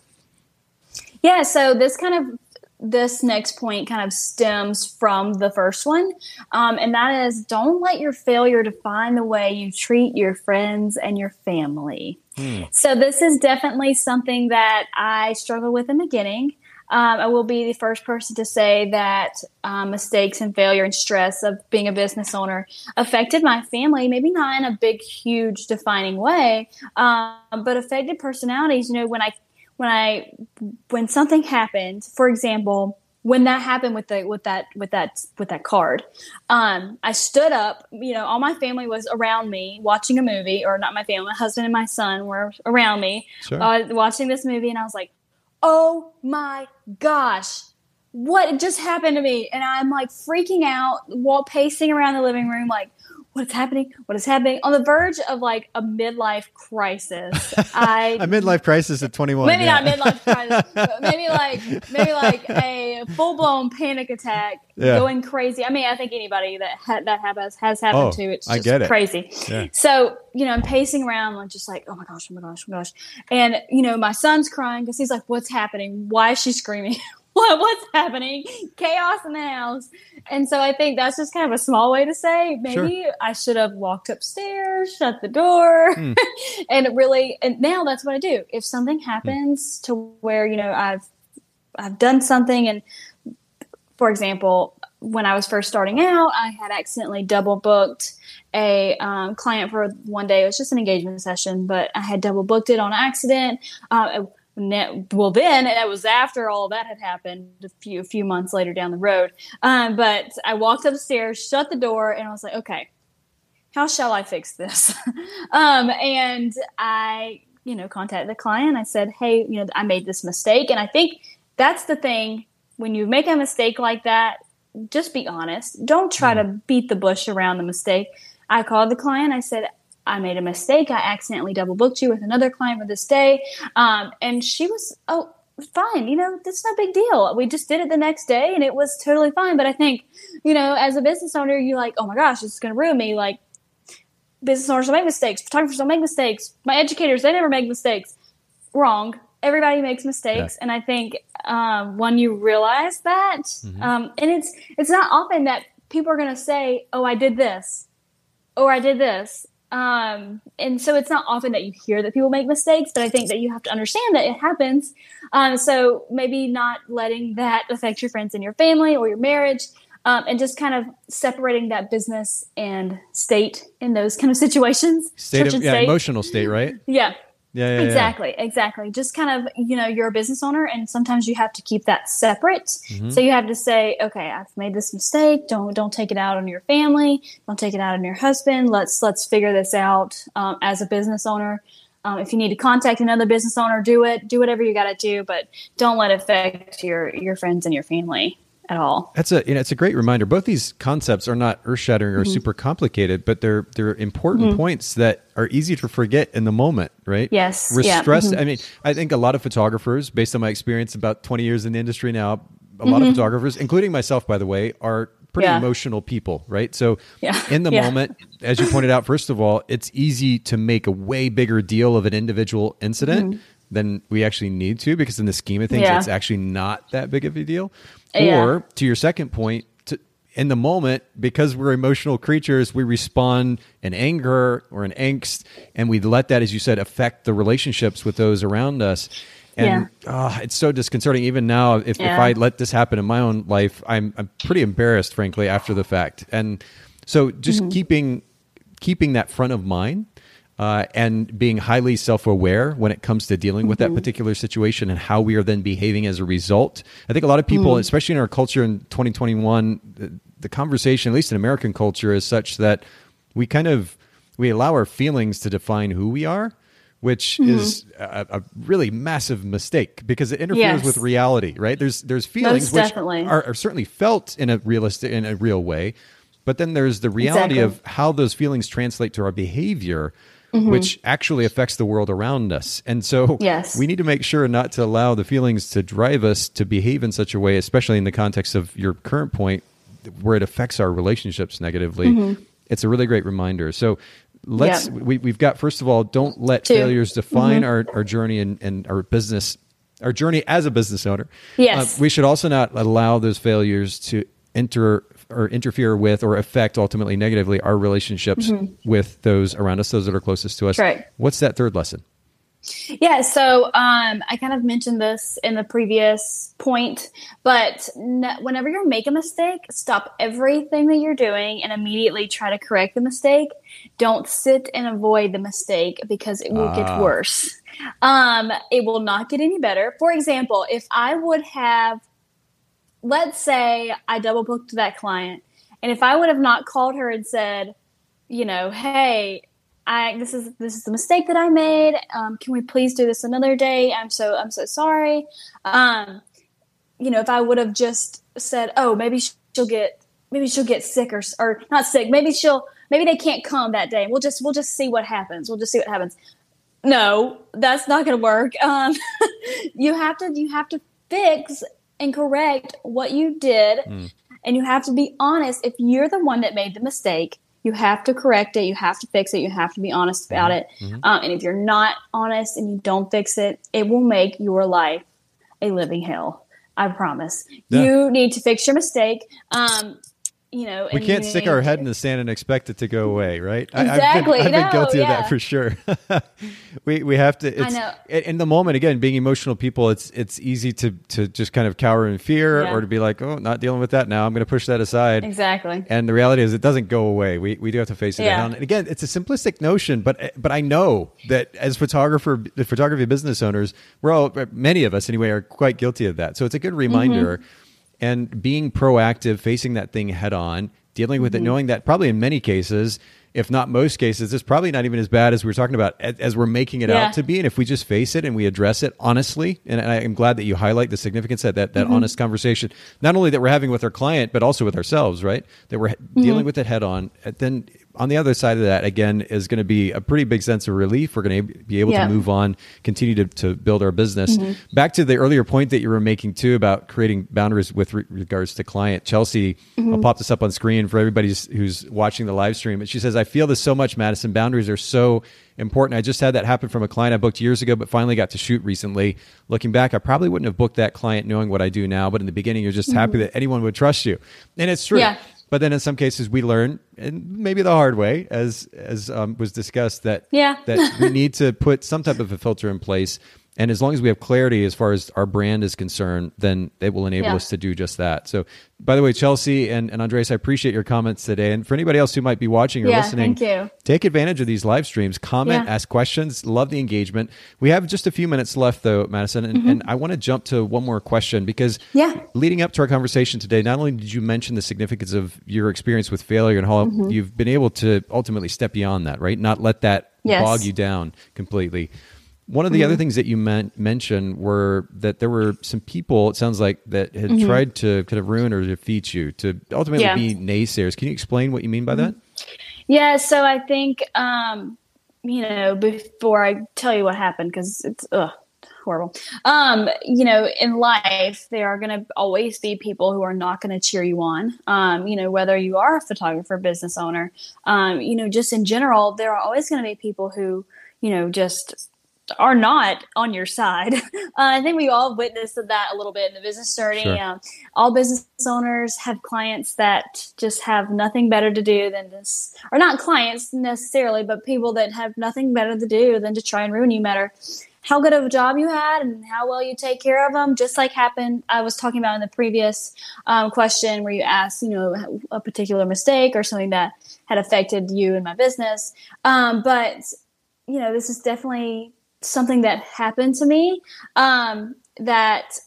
Yeah, so this kind of this next point kind of stems from the first one, um, and that is don't let your failure define the way you treat your friends and your family. Hmm. So, this is definitely something that I struggled with in the beginning. Um, I will be the first person to say that um, mistakes and failure and stress of being a business owner affected my family, maybe not in a big, huge, defining way, um, but affected personalities. You know, when I when I when something happened, for example, when that happened with the with that with that with that card, um, I stood up. You know, all my family was around me watching a movie, or not my family, my husband and my son were around me sure. uh, watching this movie, and I was like, "Oh my gosh!" What just happened to me? And I'm like freaking out, while pacing around the living room, like, what is happening? What is happening? On the verge of like a midlife crisis. I a midlife crisis at 21. Maybe yeah. not midlife crisis. maybe like maybe like a full blown panic attack, yeah. going crazy. I mean, I think anybody that ha- that has has happened oh, to it's just it. crazy. Yeah. So you know, I'm pacing around, like just like, oh my gosh, oh my gosh, oh my gosh, and you know, my son's crying because he's like, what's happening? Why is she screaming? what, what's happening? Chaos in the house. And so I think that's just kind of a small way to say maybe sure. I should have walked upstairs, shut the door, mm. and really. And now that's what I do. If something happens mm. to where you know I've I've done something, and for example, when I was first starting out, I had accidentally double booked a um, client for one day. It was just an engagement session, but I had double booked it on accident. Uh, well, then it was after all that had happened, a few a few months later down the road. Um, but I walked upstairs, shut the door, and I was like, okay, how shall I fix this? um, and I, you know, contacted the client. I said, hey, you know, I made this mistake, and I think that's the thing when you make a mistake like that just be honest. Don't try to mm. beat the bush around the mistake. I called the client. I said, I made a mistake. I accidentally double booked you with another client for this day. Um, and she was, oh, fine. You know, that's no big deal. We just did it the next day and it was totally fine. But I think, you know, as a business owner, you're like, oh my gosh, this is going to ruin me. Like, business owners don't make mistakes. Photographers don't make mistakes. My educators, they never make mistakes. Wrong everybody makes mistakes yeah. and i think um, when you realize that mm-hmm. um, and it's it's not often that people are going to say oh i did this or i did this um, and so it's not often that you hear that people make mistakes but i think that you have to understand that it happens. Um, so maybe not letting that affect your friends and your family or your marriage um, and just kind of separating that business and state in those kind of situations. State of, yeah, state. emotional state right? Yeah yeah, yeah exactly, yeah. exactly. Just kind of, you know, you're a business owner, and sometimes you have to keep that separate. Mm-hmm. So you have to say, okay, I've made this mistake. Don't don't take it out on your family. Don't take it out on your husband. Let's let's figure this out um, as a business owner. Um, if you need to contact another business owner, do it. Do whatever you got to do, but don't let it affect your your friends and your family at all. That's a you know it's a great reminder. Both these concepts are not earth shattering or mm-hmm. super complicated, but they're they're important mm-hmm. points that are easy to forget in the moment, right? Yes. We're yeah. stressed. Mm-hmm. I mean, I think a lot of photographers, based on my experience about twenty years in the industry now, a lot of mm-hmm. photographers, including myself, by the way, are pretty yeah. emotional people, right? So yeah. in the yeah. moment, as you pointed out, first of all, it's easy to make a way bigger deal of an individual incident mm-hmm. Than we actually need to because in the scheme of things, it's actually not that big of a deal. Or to your second point, to, in the moment, because we're emotional creatures, we respond in anger or in angst, and we let that, as you said, affect the relationships with those around us. And yeah. oh, it's so disconcerting. Even now, if, yeah. if I let this happen in my own life, I'm I'm pretty embarrassed, frankly, after the fact. And so, just mm-hmm. keeping keeping that front of mind uh, and being highly self aware when it comes to dealing with mm-hmm. that particular situation and how we are then behaving as a result. I think a lot of people, mm. especially in our culture in 2021, the, the conversation, at least in American culture, is such that we kind of we allow our feelings to define who we are which mm-hmm. is a, a, really massive mistake because it interferes yes. with reality right there's there's feelings Most which are, are, certainly felt in a realistic in a real way but then there's the reality exactly. of how those feelings translate to our behavior mm-hmm. which actually affects the world around us. And so yes. we need to make sure not to allow the feelings to drive us to behave in such a way, especially in the context of your current point where it affects our relationships negatively. Mm-hmm. It's a really great reminder. So let's yep. we, we've got first of all don't let Two. failures define mm-hmm. our, our journey and, and our business our journey as a business owner yes uh, we should also not allow those failures to enter or interfere with or affect ultimately negatively our relationships mm-hmm. with those around us, those that are closest to us. Right. What's that third lesson? Yeah, so um, I kind of mentioned this in the previous point, but whenever you make a mistake, stop everything that you're doing and immediately try to correct the mistake. Don't sit and avoid the mistake because it will get ah. worse. Um, it will not get any better. For example, if I would have let's say I double booked that client, and if I would have not called her and said, you know, hey, I this is this is the mistake that I made. Um, can we please do this another day? I'm so I'm so sorry. Um, you know, if I would have just said, oh, maybe she'll get maybe she'll get sick or or not sick. Maybe she'll maybe they can't come that day. We'll just we'll just see what happens. We'll just see what happens. No, that's not going to work. Um, you have to you have to fix and correct what you did. Mm. And you have to be honest. If you're the one that made the mistake, you have to correct it. You have to fix it. You have to be honest about mm-hmm. it. Mm-hmm. Um, and if you're not honest and you don't fix it, it will make your life a living hell. I promise. Yeah. You need to fix your mistake. Um, you know, we can't stick our head in the sand and expect it to go away, right? Exactly. I, have been, I've been no, guilty yeah. of that for sure. we we have to. It's, I know. In the moment, again, being emotional people, it's it's easy to to just kind of cower in fear Yeah. or to be like, oh, not dealing with that now. I'm going to push that aside. Exactly. And the reality is, it doesn't go away. We we do have to face it Yeah. on. And again, it's a simplistic notion, but but I know that as photographer, photography business owners, we're all many of us anyway are quite guilty of that. So it's a good reminder. Mm-hmm. And being proactive, facing that thing head on, dealing with Mm-hmm. it, knowing that probably in many cases, if not most cases, it's probably not even as bad as we are talking about as, we're making it Yeah. out to be. And if we just face it and we address it honestly, and I am glad that you highlight the significance of that that Mm-hmm. honest conversation, not only that we're having with our client, but also with ourselves, right? That we're Mm-hmm. dealing with it head on. And Then on the other side of that, again, is going to be a pretty big sense of relief. We're going to be able Yeah. to move on, continue to, to build our business. Mm-hmm. Back to the earlier point that you were making too about creating boundaries with re- regards to client. Chelsea, Mm-hmm. I'll pop this up on screen for everybody who's- watching the live stream. And she says, I feel this so much, Madison. Boundaries are so important. I just had that happen from a client I booked years ago, but finally got to shoot recently. Looking back, I probably wouldn't have booked that client knowing what I do now. But in the beginning, you're just happy that anyone would trust you. And it's true. Mm-hmm. Yeah. But then in some cases we learn, and maybe the hard way, as as um, was discussed, that Yeah. that we need to put some type of a filter in place. And as long as we have clarity as far as our brand is concerned, then it will enable Yeah. us to do just that. So, by the way, Chelsea and, and Andres, I appreciate your comments today. And for anybody else who might be watching or Yeah, listening, thank you. take advantage of these live streams. Comment, Yeah. ask questions. Love the engagement. We have just a few minutes left, though, Madison, and, and I want to jump to one more question because Mm-hmm. Yeah. leading up to our conversation today, not only did you mention the significance of your experience with failure and how Mm-hmm. you've been able to ultimately step beyond that, right? Not let that Yes. bog you down completely. One of the Mm-hmm. other things that you men- mentioned were that there were some people, it sounds like, that had Mm-hmm. tried to kind of ruin or defeat you, to ultimately Yeah. be naysayers. Can you explain what you mean by that? Yeah, so I think um, you know before I tell you what happened because it's ugh, horrible. Um, you know, in life there are going to always be people who are not going to cheer you on. Um, you know, whether you are a photographer, business owner, um, you know, just in general, there are always going to be people who you know just are not on your side. Uh, I think we all witnessed that a little bit in the business journey. Sure. Um, all business owners have clients that just have nothing better to do than this, or not clients necessarily, but people that have nothing better to do than to try and ruin you, matter how good of a job you had and how well you take care of them. Just like happened, I was talking about in the previous um, question where you asked, you know, a particular mistake or something that had affected you and my business. Um, but you know, this is definitely something that happened to me um, that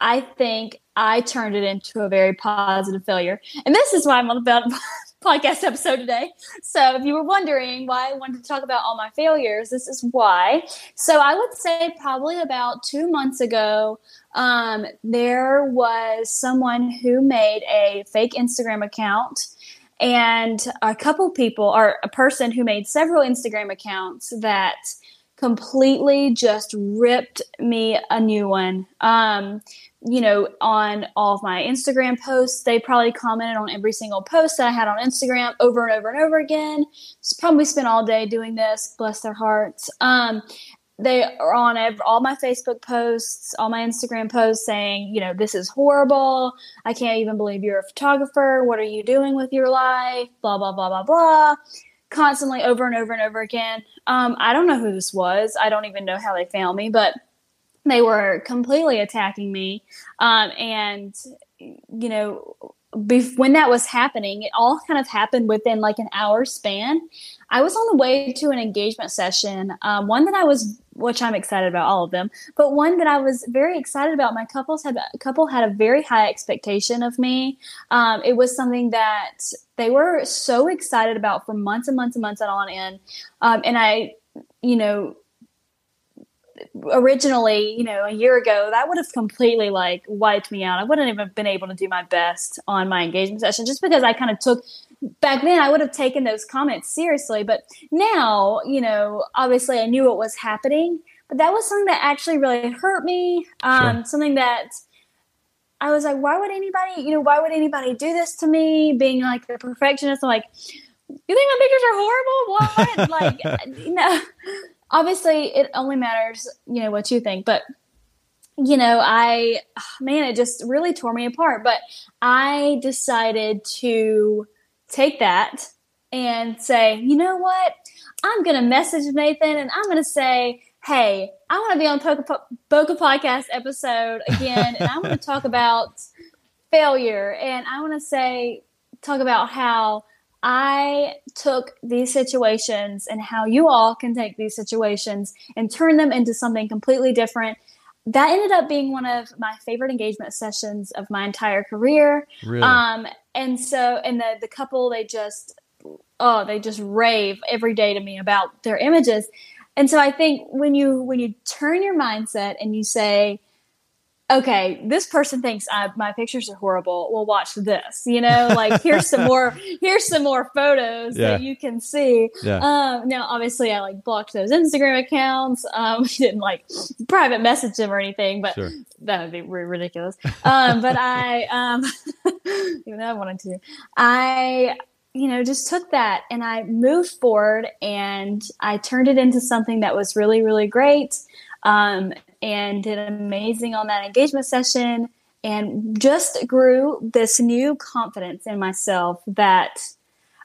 I think I turned it into a very positive failure. And this is why I'm on the podcast episode today. So if you were wondering why I wanted to talk about all my failures, this is why. So I would say probably about two months ago, um, there was someone who made a fake Instagram account and a couple people or a person who made several Instagram accounts that completely just ripped me a new one. Um, you know, on all of my Instagram posts, they probably commented on every single post that I had on Instagram over and over and over again. Probably spent all day doing this, bless their hearts. Um, they are on all my Facebook posts, all my Instagram posts saying, you know, this is horrible. I can't even believe you're a photographer. What are you doing with your life? Blah, blah, blah, blah, blah. Constantly over and over and over again. Um, I don't know who this was. I don't even know how they found me, but they were completely attacking me. Um, and, you know, when that was happening, it all kind of happened within like an hour span. I was on the way to an engagement session, um, one that I was, which I'm excited about all of them, but one that I was very excited about. My couples had a couple had a very high expectation of me. Um, it was something that they were so excited about for months and months and months on end. Um, and I, you know, originally, you know, a year ago, that would have completely like wiped me out. I wouldn't even been able to do my best on my engagement session just because I kind of took back then I would have taken those comments seriously. But now, you know, obviously I knew what was happening, but that was something that actually really hurt me. Um, Sure. something that I was like, why would anybody, you know, why would anybody do this to me? Being like the perfectionist, I'm like, you think my pictures are horrible? What? like, you know, obviously it only matters, you know, what you think. But you know, I, man, it just really tore me apart. But I decided to take that and say, you know what? I'm going to message Nathan and I'm going to say, hey, I want to be on Bokeh, Bokeh Podcast episode again. and I want to talk about failure. And I want to say, talk about how I took these situations and how you all can take these situations and turn them into something completely different that ended up being one of my favorite engagement sessions of my entire career. Really? Um, and so, and the the couple they just oh they just rave every day to me about their images. And so I think when you when you turn your mindset and you say, okay, this person thinks I, my pictures are horrible. Well, watch this. You know, like here's some more here's some more photos yeah. that you can see. Yeah. Um, now, obviously, I like blocked those Instagram accounts. Um, didn't like private message them or anything, but sure. that would be ridiculous. Um, but I, um, even though I wanted to, I you know, just took that and I moved forward and I turned it into something that was really, really great um, and did amazing on that engagement session and just grew this new confidence in myself that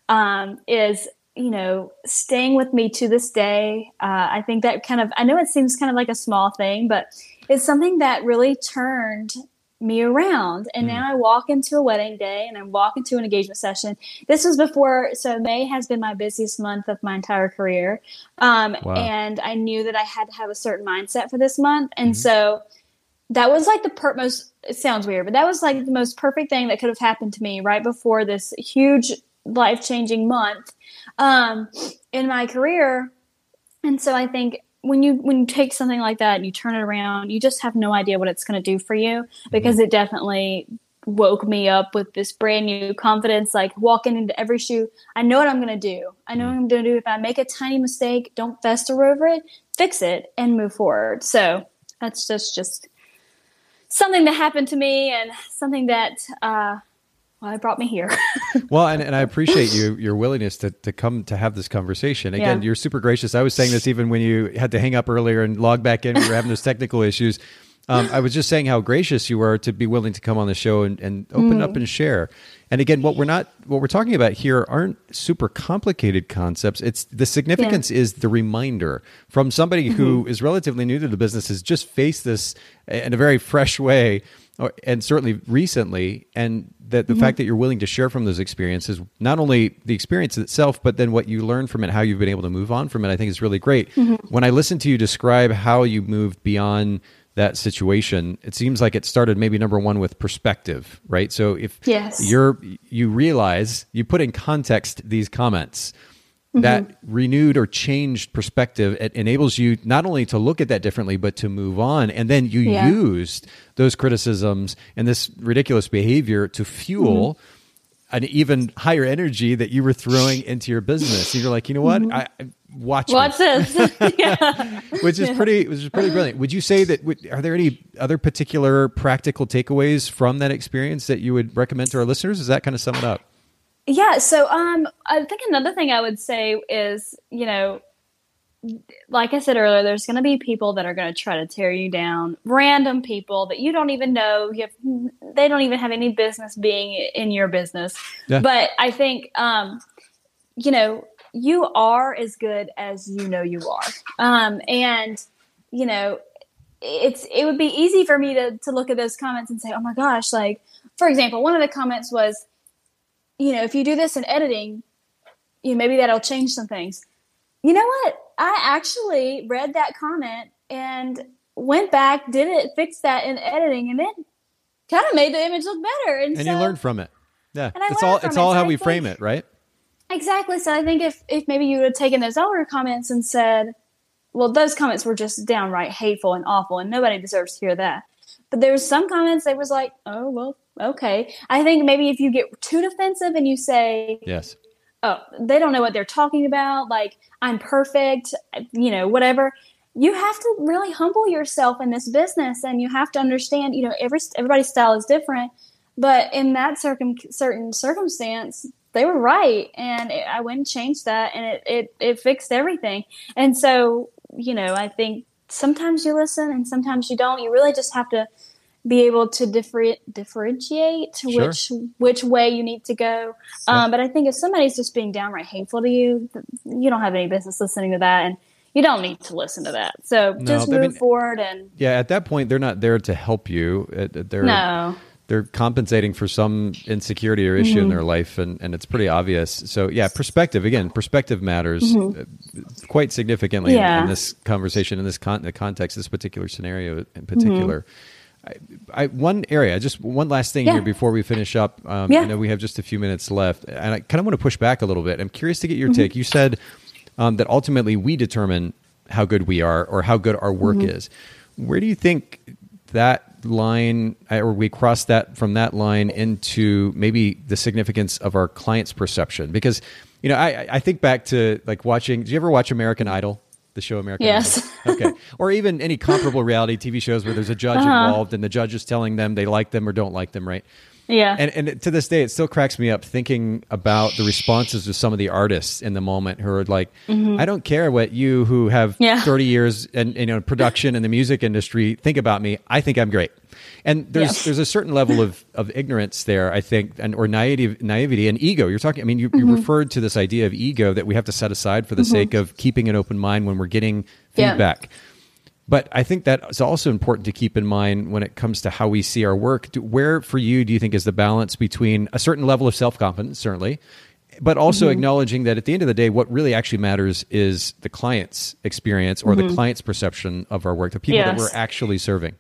um, is you know staying with me to this day. Uh, i think that kind of i know it seems kind of like a small thing but it's something that really turned me around. And mm. now I walk into a wedding day and I walk into an engagement session. This was before, so May has been my busiest month of my entire career. Um, wow. And I knew that I had to have a certain mindset for this month. And mm-hmm. so that was like the per- most, it sounds weird, but that was like the most perfect thing that could have happened to me right before this huge life changing month um, in my career. And so I think when you when you take something like that and you turn it around, you just have no idea what it's going to do for you because mm-hmm. it definitely woke me up with this brand new confidence like walking into every shoe. I know what i'm going to do. I know what i'm going to do. If i make a tiny mistake don't fester over it fix it and move forward. So that's just just something that happened to me and something that uh, well, it brought me here. well, and, and I appreciate you your willingness to, to come to have this conversation. Again, yeah. you're super gracious. I was saying this even when you had to hang up earlier and log back in. We were having those technical issues. Um, I was just saying how gracious you were to be willing to come on the show and, and open mm. up and share. And again, what we're not what we're talking about here aren't super complicated concepts. It's the significance yeah. is the reminder from somebody mm-hmm. who is relatively new to the business has just faced this in a very fresh way and certainly recently and that the mm-hmm. fact that you're willing to share from those experiences not only the experience itself but then what you learn from it how you've been able to move on from it i think is really great mm-hmm. when i listen to you describe how you moved beyond that situation it seems like it started maybe number one with perspective right so if yes. you're you realize you put in context these comments Mm-hmm. that renewed or changed perspective it enables you not only to look at that differently but to move on. And then you yeah. used those criticisms and this ridiculous behavior to fuel mm-hmm. an even higher energy that you were throwing into your business. And you're like you know what? Mm-hmm. I, watch watch this. Which is pretty which is pretty brilliant. Would you say that are there any other particular practical takeaways from that experience that you would recommend to our listeners? Does that kind of sum it up yeah. So um, I think another thing I would say is, you know, like I said earlier, there's going to be people that are going to try to tear you down. Random people that you don't even know. You have, they don't even have any business being in your business. Yeah. But I think, um, you know, you are as good as you know you are. Um, and you know, it's it would be easy for me to to look at those comments and say, oh my gosh, like for example, one of the comments was you know, if you do this in editing, you know, maybe that'll change some things. You know what? I actually read that comment and went back, did it, fixed that in editing, and it kind of made the image look better. And, and so, you learned from it. Yeah, it's all it's all how we think, frame it, right? Exactly. So I think if if maybe you would have taken those older comments and said, well, those comments were just downright hateful and awful, and nobody deserves to hear that. But there was some comments that was like, oh well, okay. I think maybe if you get too defensive and you say, yes, oh, they don't know what they're talking about, like I'm perfect, you know, whatever. You have to really humble yourself in this business, and you have to understand, you know, every everybody's style is different. But in that circum certain circumstance, they were right, and it, I went and changed that, and it, it it fixed everything. And so, you know, I think sometimes you listen and sometimes you don't. You really just have to be able to differ- differentiate Sure. which which way you need to go. Um, but I think if somebody's just being downright hateful to you, you don't have any business listening to that, and you don't need to listen to that. So No, just I move mean- forward and Yeah, at that point, they're not there to help you. Uh, They're no. they're compensating for some insecurity or issue Mm-hmm. in their life, and, and it's pretty obvious. So yeah, perspective again. Perspective matters uh, quite significantly in- in, Mm-hmm. This conversation, in this con- the context, this particular scenario in Mm-hmm. particular. I, I, one area, just one last thing Yeah. here before we finish up. Um, Yeah. I know we have just a few minutes left, and I kind of want to push back a little bit. I'm curious to get Mm-hmm. your take. You said um, that ultimately we determine how good we are or how good our work Mm-hmm. is. Where do you think that line, or we cross that from that line into maybe the significance of our client's perception? Because you know, I, I think back to like watching. Do you ever watch American Idol? The show American Yes. Idol. Okay. Or even any comparable reality TV shows where there's a judge Uh-huh. involved and the judge is telling them they like them or don't like them, right? Yeah. And, and to this day, it still cracks me up thinking about the responses of some of the artists in the moment who are like, I don't care what you who have Mm-hmm. Yeah. 30 years and you know production in the music industry think about me. I think I'm great. And there's Yeah. there's a certain level of, of ignorance there, I think, and or naivety, naivety and ego. You're talking. I mean, you, Mm-hmm. you referred to this idea of ego that we have to set aside for the sake of keeping an open mind when we're getting Yeah. feedback. But I think that is also important to keep in mind when it comes to how we see our work. Where, for you, do you think is the balance between a certain level of self confidence, certainly, but also Mm-hmm. acknowledging that at the end of the day, what really actually matters is the client's experience or Mm-hmm. the client's perception of our work, the people that we're actually serving?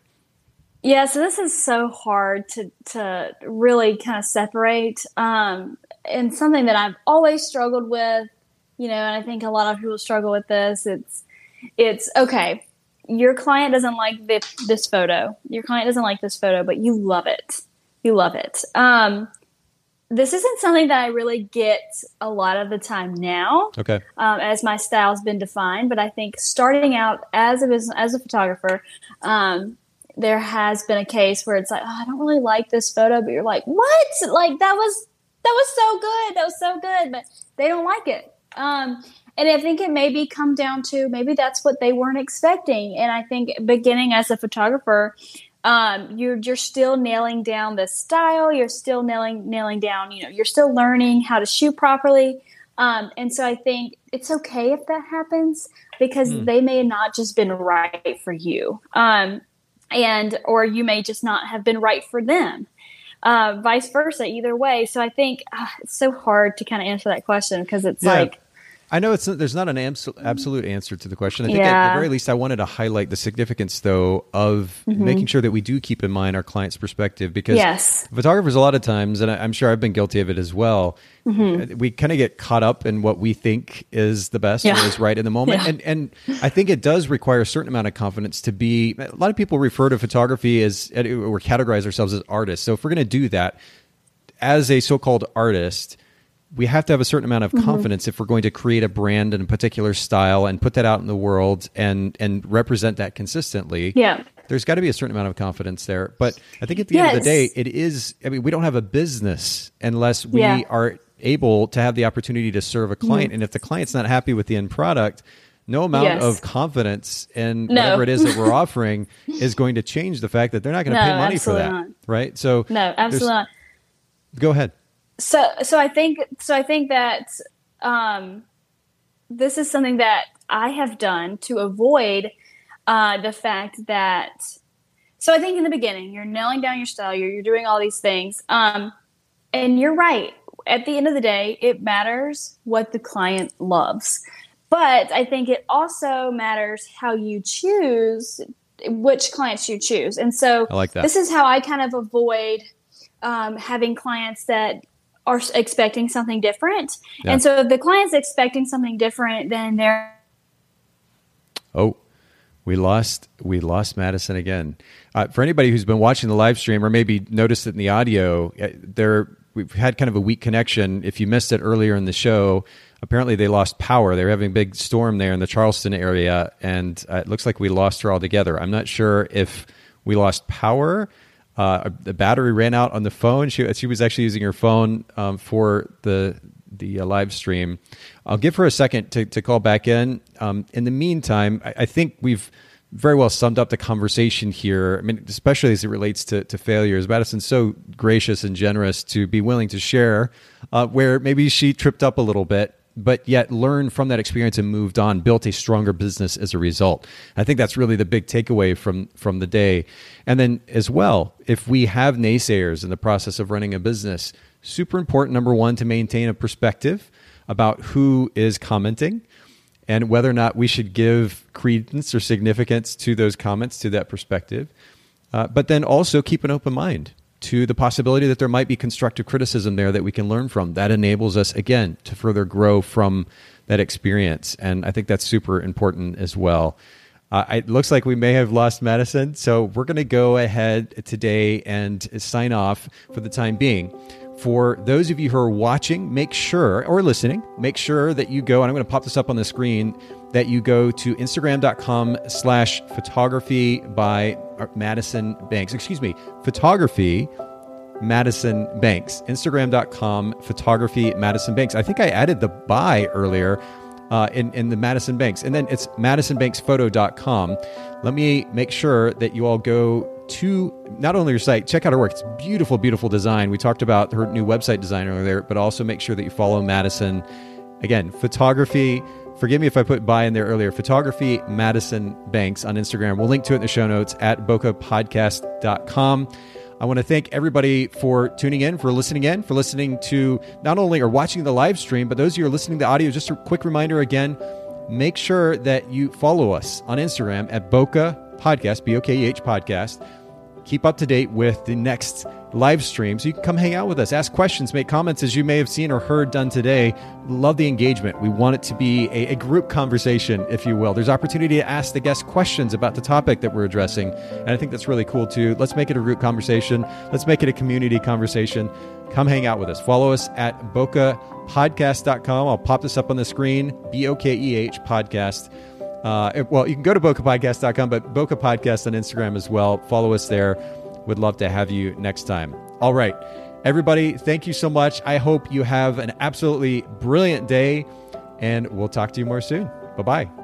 Yeah, so this is so hard to to really kind of separate, um, and something that I've always struggled with, you know, and I think a lot of people struggle with this. It's it's okay. Your client doesn't like this, this photo. Your client doesn't like this photo, but you love it. You love it. Um, this isn't something that I really get a lot of the time now Okay. um, as my style's been defined. But I think starting out as a business, as a photographer, um, there has been a case where it's like, oh, I don't really like this photo, but you're like, what? Like that was that was so good, that was so good, but they don't like it. Um, and I think it maybe come down to maybe that's what they weren't expecting. And I think beginning as a photographer, um, you're you're still nailing down the style. You're still nailing nailing down. You know, you're still learning how to shoot properly. Um, and so I think it's okay if that happens because they may not just been right for you, um, and or you may just not have been right for them. Uh, vice versa, either way. So I think ah, it's so hard to kind of answer that question because it's Yeah. like, I know it's there's not an absolute answer to the question. I think at the very least, I wanted to highlight the significance, though, of Mm-hmm. making sure that we do keep in mind our client's perspective because Yes. photographers a lot of times, and I'm sure I've been guilty of it as well. Mm-hmm. We kind of get caught up in what we think is the best or is right in the moment, Yeah. and and I think it does require a certain amount of confidence to be. A lot of people refer to photography as or categorize ourselves as artists. So if we're going to do that as a so-called artist we have to have a certain amount of Mm-hmm. confidence if we're going to create a brand in a particular style and put that out in the world and and represent that consistently Yeah. there's got to be a certain amount of confidence there but i think at the end of the day it is i mean we don't have a business unless we Yeah. are able to have the opportunity to serve a client and if the client's not happy with the end product no amount Yes. of confidence in No. whatever it is that we're offering is going to change the fact that they're not going to No, pay money for that not. right so No, absolutely not. go ahead so so i think so i think that um this is something that i have done to avoid uh the fact that so i think in the beginning you're nailing down your style you're, you're doing all these things um and you're right at the end of the day it matters what the client loves but i think it also matters how you choose which clients you choose and so I like that. this is how i kind of avoid um, having clients that are expecting something different. Yeah. And so the client's expecting something different, then they're Oh, we lost we lost Madison again. Uh, for anybody who's been watching the live stream or maybe noticed it in the audio, uh, there we've had kind of a weak connection. If you missed it earlier in the show, apparently they lost power. They were having a big storm there in the Charleston area, and uh, it looks like we lost her altogether. I'm not sure if we lost power. Uh, the battery ran out on the phone. She she was actually using her phone um, for the the uh, live stream. I'll give her a second to, to call back in. Um, in the meantime, I, I think we've very well summed up the conversation here. I mean, especially as it relates to, to failures. Madison's so gracious and generous to be willing to share uh, where maybe she tripped up a little bit, but yet learned from that experience and moved on, built a stronger business as a result. I think that's really the big takeaway from from the day. And then as well, if we have naysayers in the process of running a business, super important number one to maintain a perspective about who is commenting and whether or not we should give credence or significance to those comments, to that perspective. Uh, but then also keep an open mind to the possibility that there might be constructive criticism there that we can learn from. That enables us, again, to further grow from that experience. And I think that's super important as well. Uh, it looks like we may have lost Madison, so we're going to go ahead today and sign off for the time being. For those of you who are watching, make sure, or listening, make sure that you go, and I'm going to pop this up on the screen, that you go to instagram.com slash photography by Madison Banks. Excuse me, photography Madison Banks. Instagram.com photography Madison Banks. I think I added the by earlier uh, in, in the Madison Banks. And then it's madisonbanksphoto.com. Let me make sure that you all go to not only your site, check out her work. It's beautiful, beautiful design. We talked about her new website design earlier, but also make sure that you follow Madison. Again, photography. Forgive me if I put by in there earlier. Photography Madison Banks on Instagram. We'll link to it in the show notes at bokehpodcast.com. I want to thank everybody for tuning in, for listening in, for listening to not only or watching the live stream, but those of you who are listening to the audio, just a quick reminder again, make sure that you follow us on Instagram at Bokeh Podcast, B O K E H Podcast keep up to date with the next live stream. So you can come hang out with us, ask questions, make comments as you may have seen or heard done today. Love the engagement. We want it to be a, a group conversation, if you will. There's opportunity to ask the guests questions about the topic that we're addressing. And I think that's really cool too. Let's make it a group conversation. Let's make it a community conversation. Come hang out with us. Follow us at bokehpodcast.com. I'll pop this up on the screen. B O K E H podcast. Uh, well, you can go to bokehpodcast.com, but Bokeh Podcast on Instagram as well. Follow us there. Would love to have you next time. All right. Everybody, thank you so much. I hope you have an absolutely brilliant day, and we'll talk to you more soon. Bye bye.